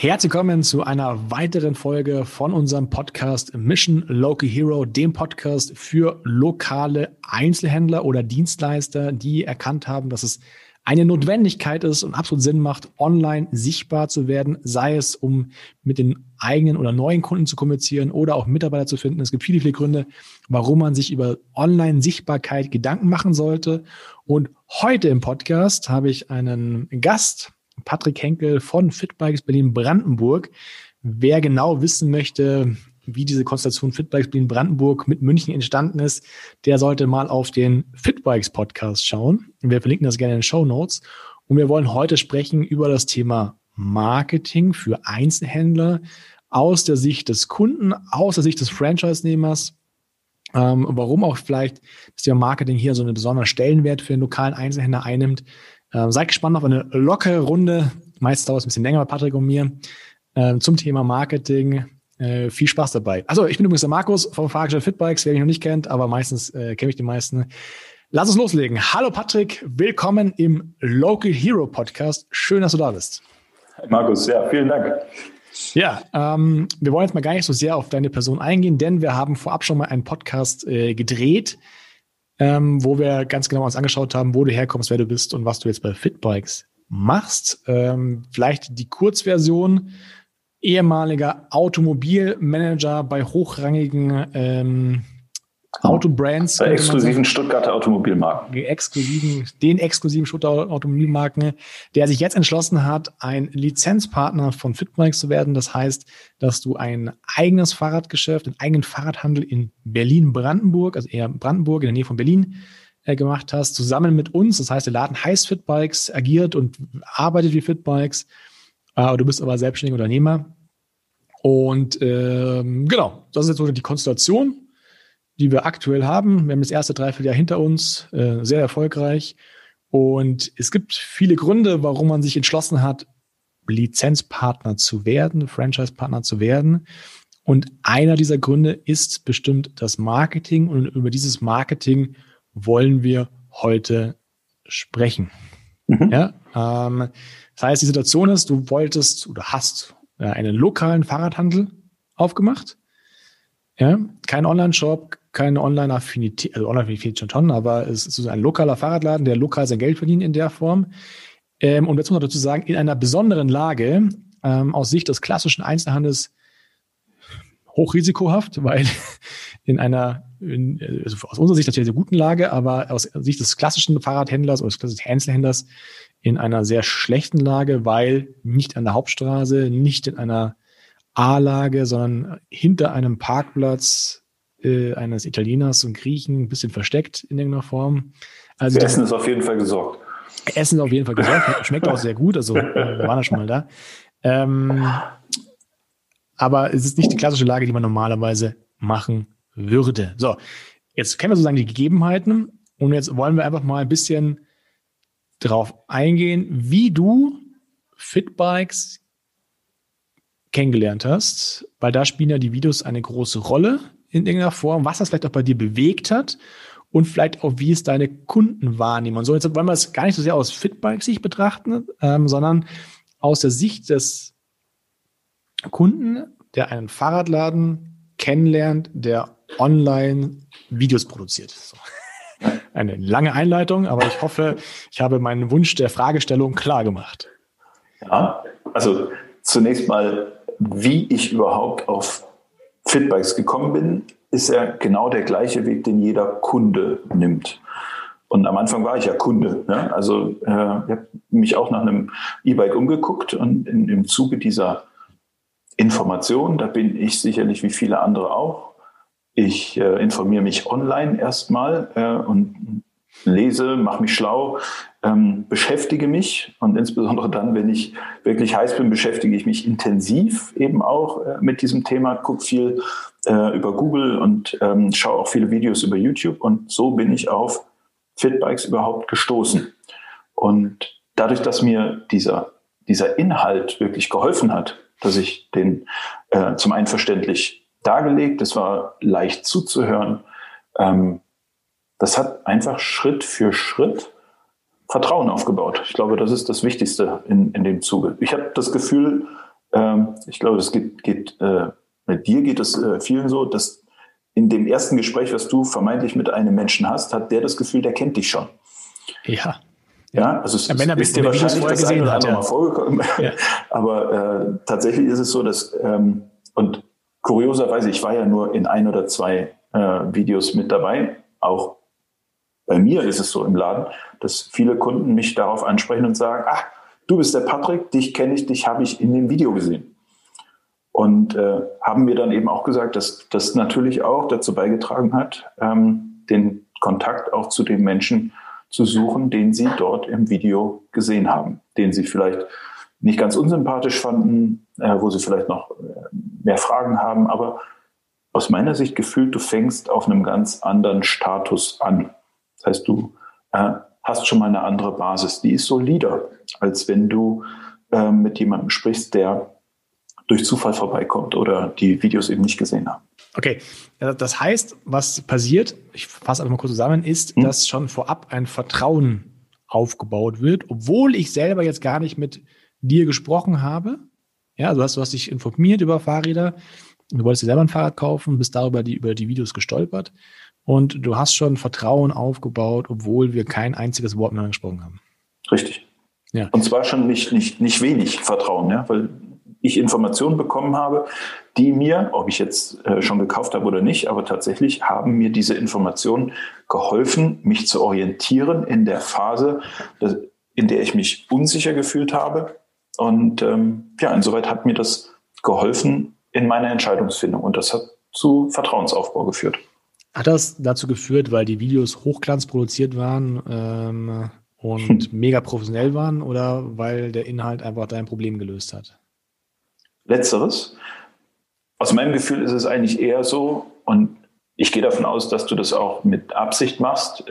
Herzlich willkommen zu einer weiteren Folge von unserem Podcast Mission Local Hero, dem Podcast für lokale Einzelhändler oder Dienstleister, die erkannt haben, dass es eine Notwendigkeit ist und absolut Sinn macht, online sichtbar zu werden, sei es um mit den eigenen oder neuen Kunden zu kommunizieren oder auch Mitarbeiter zu finden. Es gibt viele, viele Gründe, warum man sich über Online-Sichtbarkeit Gedanken machen sollte. Und heute im Podcast habe ich einen Gast, Patrick Henkel von Fitbikes Berlin-Brandenburg. Wer genau wissen möchte, wie diese Konstellation Fitbikes Berlin Brandenburg mit München entstanden ist, der sollte mal auf den Fitbikes Podcast schauen. Wir verlinken das gerne in den Show Notes. Und wir wollen heute sprechen über das Thema Marketing für Einzelhändler aus der Sicht des Kunden, aus der Sicht des Franchise-Nehmers. Ähm, warum auch vielleicht das Thema Marketing hier so einen besonderen Stellenwert für den lokalen Einzelhändler einnimmt. Ähm, seid gespannt auf eine lockere Runde. Meistens dauert es ein bisschen länger bei Patrick und mir ähm, zum Thema Marketing. Äh, viel Spaß dabei. Also ich bin übrigens der Markus vom Fahrgestellt Fitbikes, wer mich noch nicht kennt, aber meistens äh, kenne ich die meisten. Lass uns loslegen. Hallo Patrick, willkommen im Local Hero Podcast. Schön, dass du da bist. Markus, ja, vielen Dank. Ja, ähm, wir wollen jetzt mal gar nicht so sehr auf deine Person eingehen, denn wir haben vorab schon mal einen Podcast äh, gedreht, ähm, wo wir ganz genau uns angeschaut haben, wo du herkommst, wer du bist und was du jetzt bei Fitbikes machst. Ähm, vielleicht die Kurzversion ehemaliger Automobilmanager bei hochrangigen ähm, Autobrands. Bei exklusiven Stuttgarter Automobilmarken. Exklusiven, den exklusiven Stuttgarter Automobilmarken, der sich jetzt entschlossen hat, ein Lizenzpartner von Fitbikes zu werden. Das heißt, dass du ein eigenes Fahrradgeschäft, einen eigenen Fahrradhandel in Berlin-Brandenburg, also eher Brandenburg in der Nähe von Berlin, äh, gemacht hast, zusammen mit uns. Das heißt, der Laden heißt Fitbikes, agiert und arbeitet wie Fitbikes äh, du bist aber selbstständiger Unternehmer. Und ähm, genau, das ist jetzt so die Konstellation, die wir aktuell haben. Wir haben das erste Dreivierteljahr hinter uns, äh, sehr erfolgreich. Und es gibt viele Gründe, warum man sich entschlossen hat, Lizenzpartner zu werden, Franchise-Partner zu werden. Und einer dieser Gründe ist bestimmt das Marketing. Und über dieses Marketing wollen wir heute sprechen. Mhm. Ja, ähm, das heißt, die Situation ist, du wolltest oder hast äh, einen lokalen Fahrradhandel aufgemacht. Ja, kein Online-Shop, keine Online-Affinität, also Online-Affinität schon, aber es ist so ein lokaler Fahrradladen, der lokal sein Geld verdient in der Form. Ähm, und jetzt muss man dazu sagen, in einer besonderen Lage, ähm, aus Sicht des klassischen Einzelhandels hochrisikohaft, weil in einer, in, also aus unserer Sicht natürlich sehr guten Lage, aber aus Sicht des klassischen Fahrradhändlers oder des klassischen Einzelhändlers in einer sehr schlechten Lage, weil nicht an der Hauptstraße, nicht in einer A-Lage, sondern hinter einem Parkplatz äh, eines Italieners und Griechen, ein bisschen versteckt in irgendeiner Form. Also Essen ist auf jeden Fall gesorgt. Essen ist auf jeden Fall gesorgt, schmeckt auch sehr gut, also äh, wir waren ja schon mal da. Ähm, aber es ist nicht die klassische Lage, die man normalerweise machen würde. So, jetzt kennen wir sozusagen die Gegebenheiten und jetzt wollen wir einfach mal ein bisschen darauf eingehen, wie du Fitbikes kennengelernt hast, weil da spielen ja die Videos eine große Rolle in irgendeiner Form, was das vielleicht auch bei dir bewegt hat und vielleicht auch, wie es deine Kunden wahrnehmen. Und so, jetzt wollen wir es gar nicht so sehr aus Fitbikes-Sicht betrachten, ähm, sondern aus der Sicht des Kunden, der einen Fahrradladen kennenlernt, der online Videos produziert. So. Eine lange Einleitung, aber ich hoffe, ich habe meinen Wunsch der Fragestellung klar gemacht. Ja, also zunächst mal, wie ich überhaupt auf Fitbikes gekommen bin, ist ja genau der gleiche Weg, den jeder Kunde nimmt. Und am Anfang war ich ja Kunde. Ne? Also äh, ich habe mich auch nach einem E-Bike umgeguckt und in, im Zuge dieser Information, da bin ich sicherlich wie viele andere auch, ich äh, informiere mich online erstmal äh, und lese, mache mich schlau, ähm, beschäftige mich und insbesondere dann, wenn ich wirklich heiß bin, beschäftige ich mich intensiv eben auch äh, mit diesem Thema, gucke viel äh, über Google und ähm, schaue auch viele Videos über YouTube und so bin ich auf Fitbikes überhaupt gestoßen. Und dadurch, dass mir dieser, dieser Inhalt wirklich geholfen hat, dass ich den äh, zum einen verständlich dargelegt, es war leicht zuzuhören. Ähm, das hat einfach Schritt für Schritt Vertrauen aufgebaut. Ich glaube, das ist das Wichtigste in, in dem Zuge. Ich habe das Gefühl, ähm, ich glaube, das geht, geht äh, mit dir geht es äh, vielen so, dass in dem ersten Gespräch, was du vermeintlich mit einem Menschen hast, hat der das Gefühl, der kennt dich schon. Ja. Ja, also es ja, Männer ist dir wahrscheinlich das eine oder andere ja. mal vorgekommen. Ja. Aber äh, tatsächlich ist es so, dass, ähm, und kurioserweise, ich war ja nur in ein oder zwei äh, Videos mit dabei. Auch bei mir ist es so im Laden, dass viele Kunden mich darauf ansprechen und sagen, ach, du bist der Patrick, dich kenne ich, dich habe ich in dem Video gesehen. Und äh, haben mir dann eben auch gesagt, dass das natürlich auch dazu beigetragen hat, ähm, den Kontakt auch zu den Menschen zu suchen, den sie dort im Video gesehen haben, den sie vielleicht nicht ganz unsympathisch fanden, äh, wo sie vielleicht noch äh, mehr Fragen haben, aber aus meiner Sicht gefühlt, du fängst auf einem ganz anderen Status an. Das heißt, du äh, hast schon mal eine andere Basis, die ist solider, als wenn du äh, mit jemandem sprichst, der durch Zufall vorbeikommt oder die Videos eben nicht gesehen haben. Okay, das heißt, was passiert, ich fasse einfach mal kurz zusammen, ist, hm? dass schon vorab ein Vertrauen aufgebaut wird, obwohl ich selber jetzt gar nicht mit dir gesprochen habe. Ja, also hast, du hast dich informiert über Fahrräder, du wolltest dir selber ein Fahrrad kaufen, bist darüber die, über die Videos gestolpert und du hast schon Vertrauen aufgebaut, obwohl wir kein einziges Wort miteinander gesprochen haben. Richtig. Ja. Und zwar schon nicht, nicht, nicht wenig Vertrauen, ja, weil ich Informationen bekommen habe, die mir, ob ich jetzt äh, schon gekauft habe oder nicht, aber tatsächlich haben mir diese Informationen geholfen, mich zu orientieren in der Phase, in der ich mich unsicher gefühlt habe. Und ähm, ja, insoweit hat mir das geholfen in meiner Entscheidungsfindung und das hat zu Vertrauensaufbau geführt. Hat das dazu geführt, weil die Videos hochglanz produziert waren ähm, und hm. mega professionell waren oder weil der Inhalt einfach dein Problem gelöst hat? Letzteres. Aus meinem Gefühl ist es eigentlich eher so, und ich gehe davon aus, dass du das auch mit Absicht machst,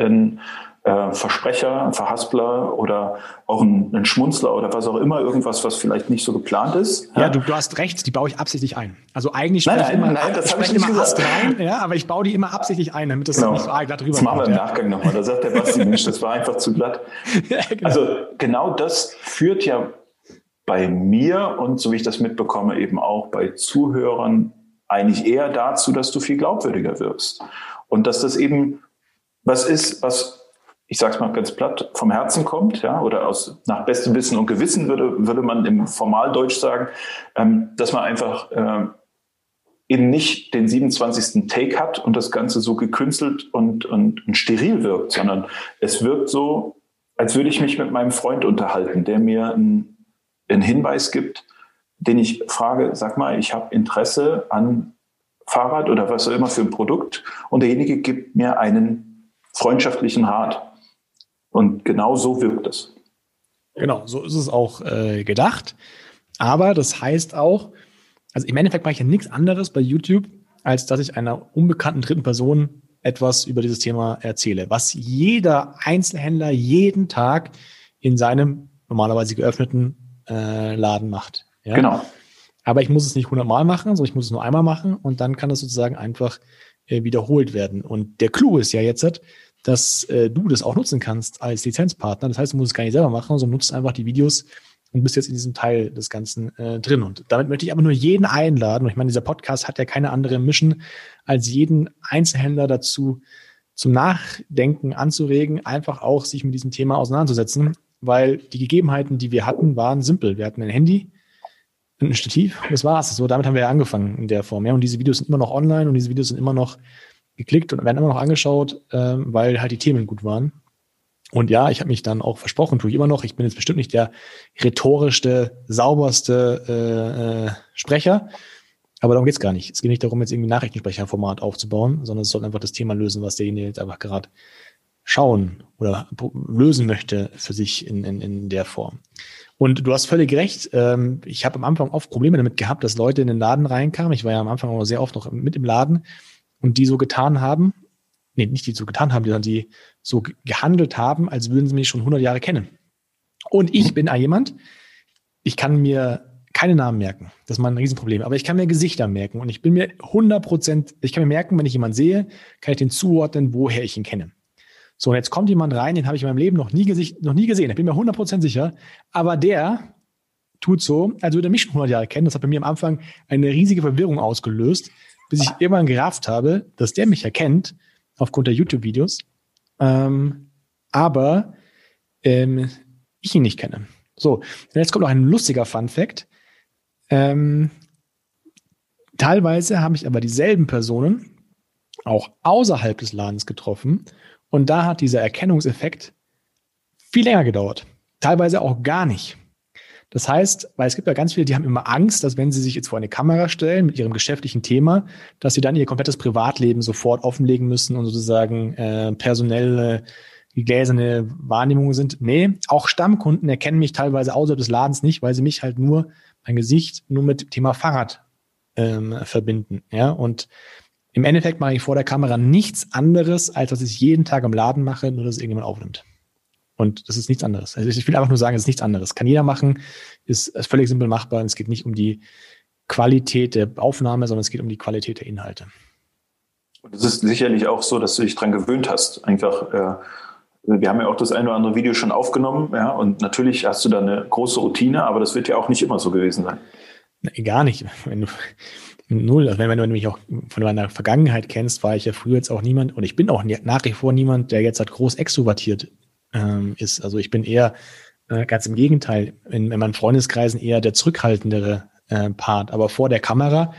äh, Versprecher, ein Verhaspler oder auch ein, ein, Schmunzler oder was auch immer, irgendwas, was vielleicht nicht so geplant ist. Ja, ja du, du, hast recht, die baue ich absichtlich ein. Also eigentlich spreche nein, ich immer, nein, das ich immer Ast rein, ja, aber ich baue die immer absichtlich ein, damit das genau. nicht so glatt rüberkommt. Das machen wir im ja. Nachgang nochmal. Da sagt der Basti, Mensch, das war einfach zu glatt. ja, genau. Also genau das führt ja bei mir und so wie ich das mitbekomme, eben auch bei Zuhörern eigentlich eher dazu, dass du viel glaubwürdiger wirst. Und dass das eben was ist, was, ich sage es mal ganz platt, vom Herzen kommt, ja, oder aus nach bestem Wissen und Gewissen würde, würde man im Formaldeutsch sagen, ähm, dass man einfach äh, eben nicht den 27. Take hat und das Ganze so gekünstelt und, und, und steril wirkt, sondern es wirkt so, als würde ich mich mit meinem Freund unterhalten, der mir ein einen Hinweis gibt, den ich frage, sag mal, ich habe Interesse an Fahrrad oder was auch immer für ein Produkt und derjenige gibt mir einen freundschaftlichen Rat. Und genau so wirkt es. Genau, so ist es auch äh, gedacht. Aber das heißt auch, also im Endeffekt mache ich ja nichts anderes bei YouTube, als dass ich einer unbekannten dritten Person etwas über dieses Thema erzähle, was jeder Einzelhändler jeden Tag in seinem normalerweise geöffneten äh, Laden macht. Ja? Genau. Aber ich muss es nicht hundertmal machen, sondern ich muss es nur einmal machen und dann kann es sozusagen einfach äh, wiederholt werden. Und der Clou ist ja jetzt, dass äh, du das auch nutzen kannst als Lizenzpartner. Das heißt, du musst es gar nicht selber machen, sondern nutzt einfach die Videos und bist jetzt in diesem Teil des Ganzen äh, drin. Und damit möchte ich aber nur jeden einladen. Und ich meine, dieser Podcast hat ja keine andere Mission, als jeden Einzelhändler dazu zum Nachdenken anzuregen, einfach auch sich mit diesem Thema auseinanderzusetzen weil die Gegebenheiten, die wir hatten, waren simpel. Wir hatten ein Handy, ein Stativ, das war's. So, damit haben wir ja angefangen in der Form. Ja, und diese Videos sind immer noch online und diese Videos sind immer noch geklickt und werden immer noch angeschaut, ähm, weil halt die Themen gut waren. Und ja, ich habe mich dann auch versprochen, tue ich immer noch. Ich bin jetzt bestimmt nicht der rhetorischste, sauberste äh, äh, Sprecher, aber darum geht's gar nicht. Es geht nicht darum, jetzt irgendwie Nachrichtensprecherformat aufzubauen, sondern es soll einfach das Thema lösen, was derjenige jetzt einfach gerade schauen oder lösen möchte für sich in, in, in der Form. Und du hast völlig recht. Ähm, ich habe am Anfang oft Probleme damit gehabt, dass Leute in den Laden reinkamen. Ich war ja am Anfang auch sehr oft noch mit im Laden und die so getan haben, nee, nicht die so getan haben, sondern die so gehandelt haben, als würden sie mich schon 100 Jahre kennen. Und ich mhm. bin jemand, ich kann mir keine Namen merken. Das ist mal ein Riesenproblem. Aber ich kann mir Gesichter merken und ich bin mir 100 Prozent, ich kann mir merken, wenn ich jemanden sehe, kann ich den zuordnen, woher ich ihn kenne. So, und jetzt kommt jemand rein, den habe ich in meinem Leben noch nie, gesicht, noch nie gesehen. Ich bin mir 100% sicher. Aber der tut so, als würde er mich schon 100 Jahre kennen. Das hat bei mir am Anfang eine riesige Verwirrung ausgelöst, bis ich irgendwann gerafft habe, dass der mich erkennt, aufgrund der YouTube-Videos, ähm, aber ähm, ich ihn nicht kenne. So, jetzt kommt noch ein lustiger Fun-Fact. Ähm, teilweise habe ich aber dieselben Personen auch außerhalb des Ladens getroffen und da hat dieser Erkennungseffekt viel länger gedauert. Teilweise auch gar nicht. Das heißt, weil es gibt ja ganz viele, die haben immer Angst, dass wenn sie sich jetzt vor eine Kamera stellen mit ihrem geschäftlichen Thema, dass sie dann ihr komplettes Privatleben sofort offenlegen müssen und sozusagen äh, personelle gläserne Wahrnehmungen sind. Nee, auch Stammkunden erkennen mich teilweise außerhalb des Ladens nicht, weil sie mich halt nur, mein Gesicht nur mit dem Thema Fahrrad ähm, verbinden. Ja, und im Endeffekt mache ich vor der Kamera nichts anderes, als was ich jeden Tag im Laden mache, nur dass es irgendjemand aufnimmt. Und das ist nichts anderes. Also ich will einfach nur sagen, es ist nichts anderes. Kann jeder machen, ist, ist völlig simpel machbar. Und es geht nicht um die Qualität der Aufnahme, sondern es geht um die Qualität der Inhalte. Und es ist sicherlich auch so, dass du dich daran gewöhnt hast. Einfach, äh, wir haben ja auch das eine oder andere Video schon aufgenommen, ja, und natürlich hast du da eine große Routine, aber das wird ja auch nicht immer so gewesen sein. Nee, gar nicht. Wenn du null, also wenn, wenn du mich auch von meiner Vergangenheit kennst, war ich ja früher jetzt auch niemand und ich bin auch nach wie vor niemand, der jetzt halt groß extrovertiert ähm, ist. Also ich bin eher äh, ganz im Gegenteil, in, in meinen Freundeskreisen eher der zurückhaltendere äh, Part. Aber vor der Kamera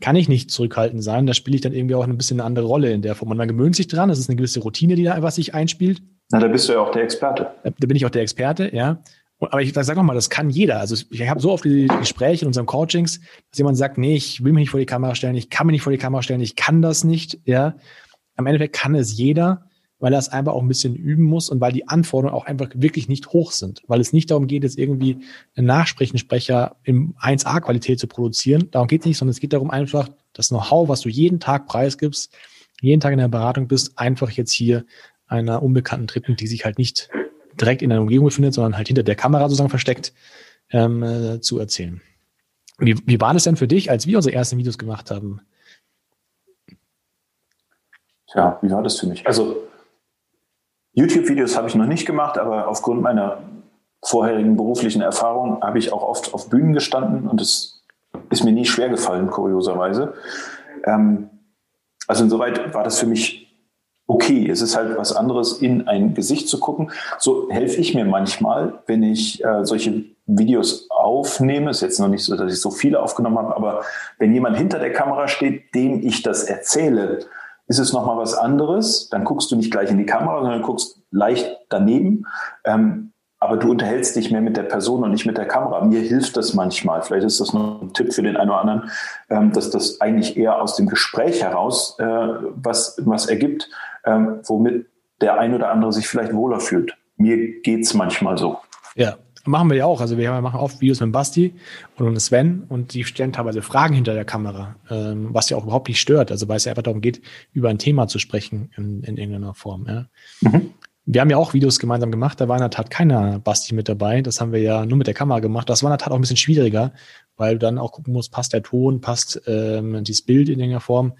kann ich nicht zurückhaltend sein. Da spiele ich dann irgendwie auch ein bisschen eine andere Rolle in der Form. Und man gewöhnt sich dran. Das ist eine gewisse Routine, die da einfach sich einspielt. Na, da bist du ja auch der Experte. Da, da bin ich auch der Experte, ja. Aber ich sage mal, das kann jeder. Also ich habe so oft die Gespräche in unseren Coachings, dass jemand sagt, nee, ich will mich nicht vor die Kamera stellen, ich kann mich nicht vor die Kamera stellen, ich kann das nicht. Ja, am Endeffekt kann es jeder weil er es einfach auch ein bisschen üben muss und weil die Anforderungen auch einfach wirklich nicht hoch sind. Weil es nicht darum geht, jetzt irgendwie einen Nachsprechensprecher im 1A-Qualität zu produzieren. Darum geht es nicht, sondern es geht darum einfach, das Know-how, was du jeden Tag preisgibst, jeden Tag in der Beratung bist, einfach jetzt hier einer unbekannten Dritten, die sich halt nicht direkt in der Umgebung befindet, sondern halt hinter der Kamera sozusagen versteckt, ähm, äh, zu erzählen. Wie, wie war das denn für dich, als wir unsere ersten Videos gemacht haben? Tja, wie war das für mich? Also YouTube-Videos habe ich noch nicht gemacht, aber aufgrund meiner vorherigen beruflichen Erfahrung habe ich auch oft auf Bühnen gestanden und es ist mir nie schwer gefallen, kurioserweise. Ähm, also insoweit war das für mich okay. Es ist halt was anderes, in ein Gesicht zu gucken. So helfe ich mir manchmal, wenn ich äh, solche Videos aufnehme. Ist jetzt noch nicht so, dass ich so viele aufgenommen habe, aber wenn jemand hinter der Kamera steht, dem ich das erzähle, ist es nochmal was anderes. Dann guckst du nicht gleich in die Kamera, sondern guckst leicht daneben. Ähm, aber du unterhältst dich mehr mit der Person und nicht mit der Kamera. Mir hilft das manchmal. Vielleicht ist das noch ein Tipp für den einen oder anderen, ähm, dass das eigentlich eher aus dem Gespräch heraus äh, was, was ergibt, ähm, womit der ein oder andere sich vielleicht wohler fühlt. Mir geht's manchmal so. Ja, Machen wir ja auch. Also wir machen oft Videos mit Basti und mit Sven und die stellen teilweise Fragen hinter der Kamera, ähm, was ja auch überhaupt nicht stört. Also weil es ja einfach darum geht, über ein Thema zu sprechen in, in irgendeiner Form. Ja. Mhm. Wir haben ja auch Videos gemeinsam gemacht, da war in der Tat keiner Basti mit dabei. Das haben wir ja nur mit der Kamera gemacht. Das war in der Tat auch ein bisschen schwieriger, weil du dann auch gucken musst, passt der Ton, passt ähm, dieses Bild in irgendeiner Form.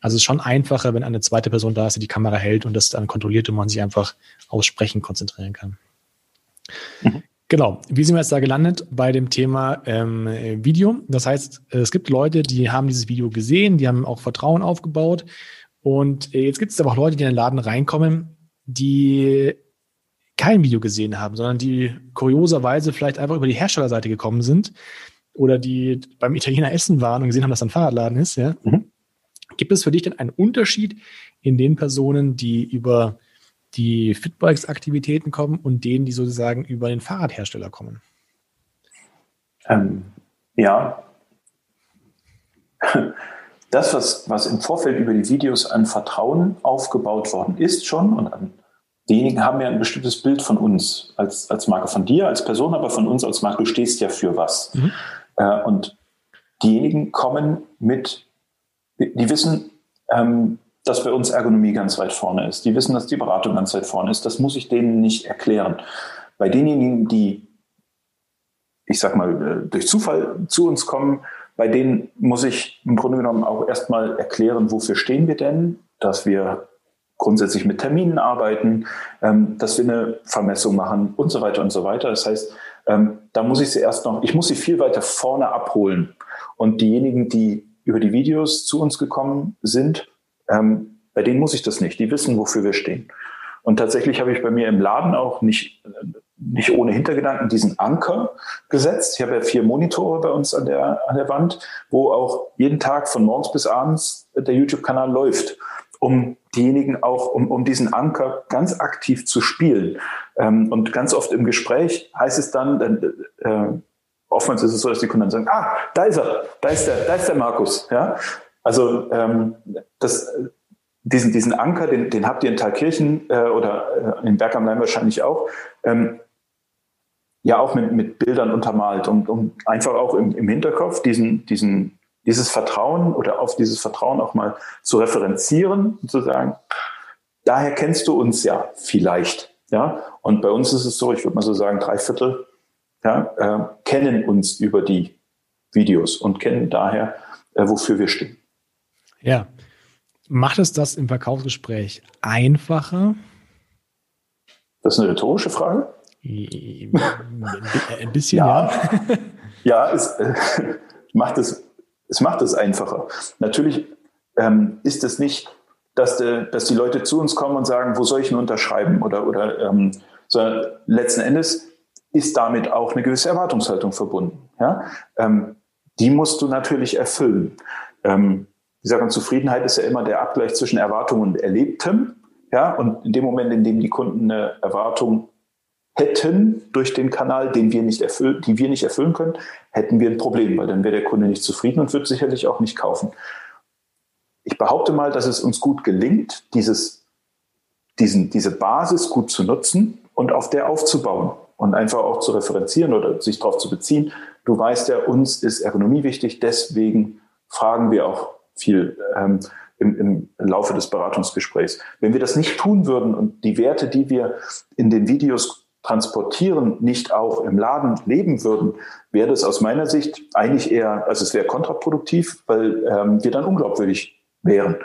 Also es ist schon einfacher, wenn eine zweite Person da ist, die die Kamera hält und das dann kontrolliert und man sich einfach aufs Sprechen konzentrieren kann. Mhm. Genau. Wie sind wir jetzt da gelandet bei dem Thema ähm, Video? Das heißt, es gibt Leute, die haben dieses Video gesehen, die haben auch Vertrauen aufgebaut. Und äh, jetzt gibt es aber auch Leute, die in den Laden reinkommen, die kein Video gesehen haben, sondern die kurioserweise vielleicht einfach über die Herstellerseite gekommen sind oder die beim Italiener essen waren und gesehen haben, dass da ein Fahrradladen ist. Ja? Mhm. Gibt es für dich denn einen Unterschied in den Personen, die über die Fitbikes-Aktivitäten kommen und denen, die sozusagen über den Fahrradhersteller kommen? Ähm, ja. Das, was, was im Vorfeld über die Videos an Vertrauen aufgebaut worden ist schon und an diejenigen haben ja ein bestimmtes Bild von uns als, als Marke, von dir als Person, aber von uns als Marke. Du stehst ja für was. Mhm. Äh, und diejenigen kommen mit, die wissen, ähm, dass bei uns Ergonomie ganz weit vorne ist. Die wissen, dass die Beratung ganz weit vorne ist. Das muss ich denen nicht erklären. Bei denjenigen, die, ich sag mal, äh, durch Zufall zu uns kommen, bei denen muss ich im Grunde genommen auch erstmal erklären, wofür stehen wir denn, dass wir grundsätzlich mit Terminen arbeiten, ähm, dass wir eine Vermessung machen und so weiter und so weiter. Das heißt, Ähm, da muss ich sie erst noch, ich muss sie viel weiter vorne abholen. Und diejenigen, die über die Videos zu uns gekommen sind, ähm, bei denen muss ich das nicht. Die wissen, wofür wir stehen. Und tatsächlich habe ich bei mir im Laden auch nicht, nicht ohne Hintergedanken diesen Anker gesetzt. Ich habe ja vier Monitore bei uns an der, an der Wand, wo auch jeden Tag von morgens bis abends der YouTube-Kanal läuft, um diejenigen auch, um, um diesen Anker ganz aktiv zu spielen. Ähm, und ganz oft im Gespräch heißt es dann, äh, oftmals ist es so, dass die Kunden dann sagen, ah, da ist er, da ist der, da ist der Markus. Ja? Also ähm, das, diesen, diesen Anker, den, den habt ihr in Thalkirchen äh, oder äh, in Berg am Leim wahrscheinlich auch, ähm, ja auch mit, mit Bildern untermalt, um, um einfach auch im, im Hinterkopf diesen, diesen, dieses Vertrauen oder auf dieses Vertrauen auch mal zu referenzieren und zu sagen, daher kennst du uns ja vielleicht. Ja? Und bei uns ist es so, ich würde mal so sagen, drei Viertel ja, äh, kennen uns über die Videos und kennen daher, äh, wofür wir stehen. Ja. Macht es das im Verkaufsgespräch einfacher? Das ist eine rhetorische Frage. Ein bisschen, ja. Ja, ja es, äh, macht es, es macht es einfacher. Natürlich ähm, ist es nicht, dass, de, dass die Leute zu uns kommen und sagen, wo soll ich denn unterschreiben? Oder, oder ähm, sondern letzten Endes ist damit auch eine gewisse Erwartungshaltung verbunden. Ja? Ähm, die musst du natürlich erfüllen. Ähm, ich sage, Zufriedenheit ist ja immer der Abgleich zwischen Erwartung und Erlebtem. Ja? Und in dem Moment, in dem die Kunden eine Erwartung hätten durch den Kanal, den wir nicht erfüllen, die wir nicht erfüllen können, hätten wir ein Problem, weil dann wäre der Kunde nicht zufrieden und wird sicherlich auch nicht kaufen. Ich behaupte mal, dass es uns gut gelingt, dieses, diesen, diese Basis gut zu nutzen und auf der aufzubauen und einfach auch zu referenzieren oder sich darauf zu beziehen. Du weißt ja, uns ist Ergonomie wichtig, deswegen fragen wir auch viel ähm, im, im Laufe des Beratungsgesprächs. Wenn wir das nicht tun würden und die Werte, die wir in den Videos transportieren, nicht auch im Laden leben würden, wäre das aus meiner Sicht eigentlich eher, also es wäre kontraproduktiv, weil ähm, wir dann unglaubwürdig wären.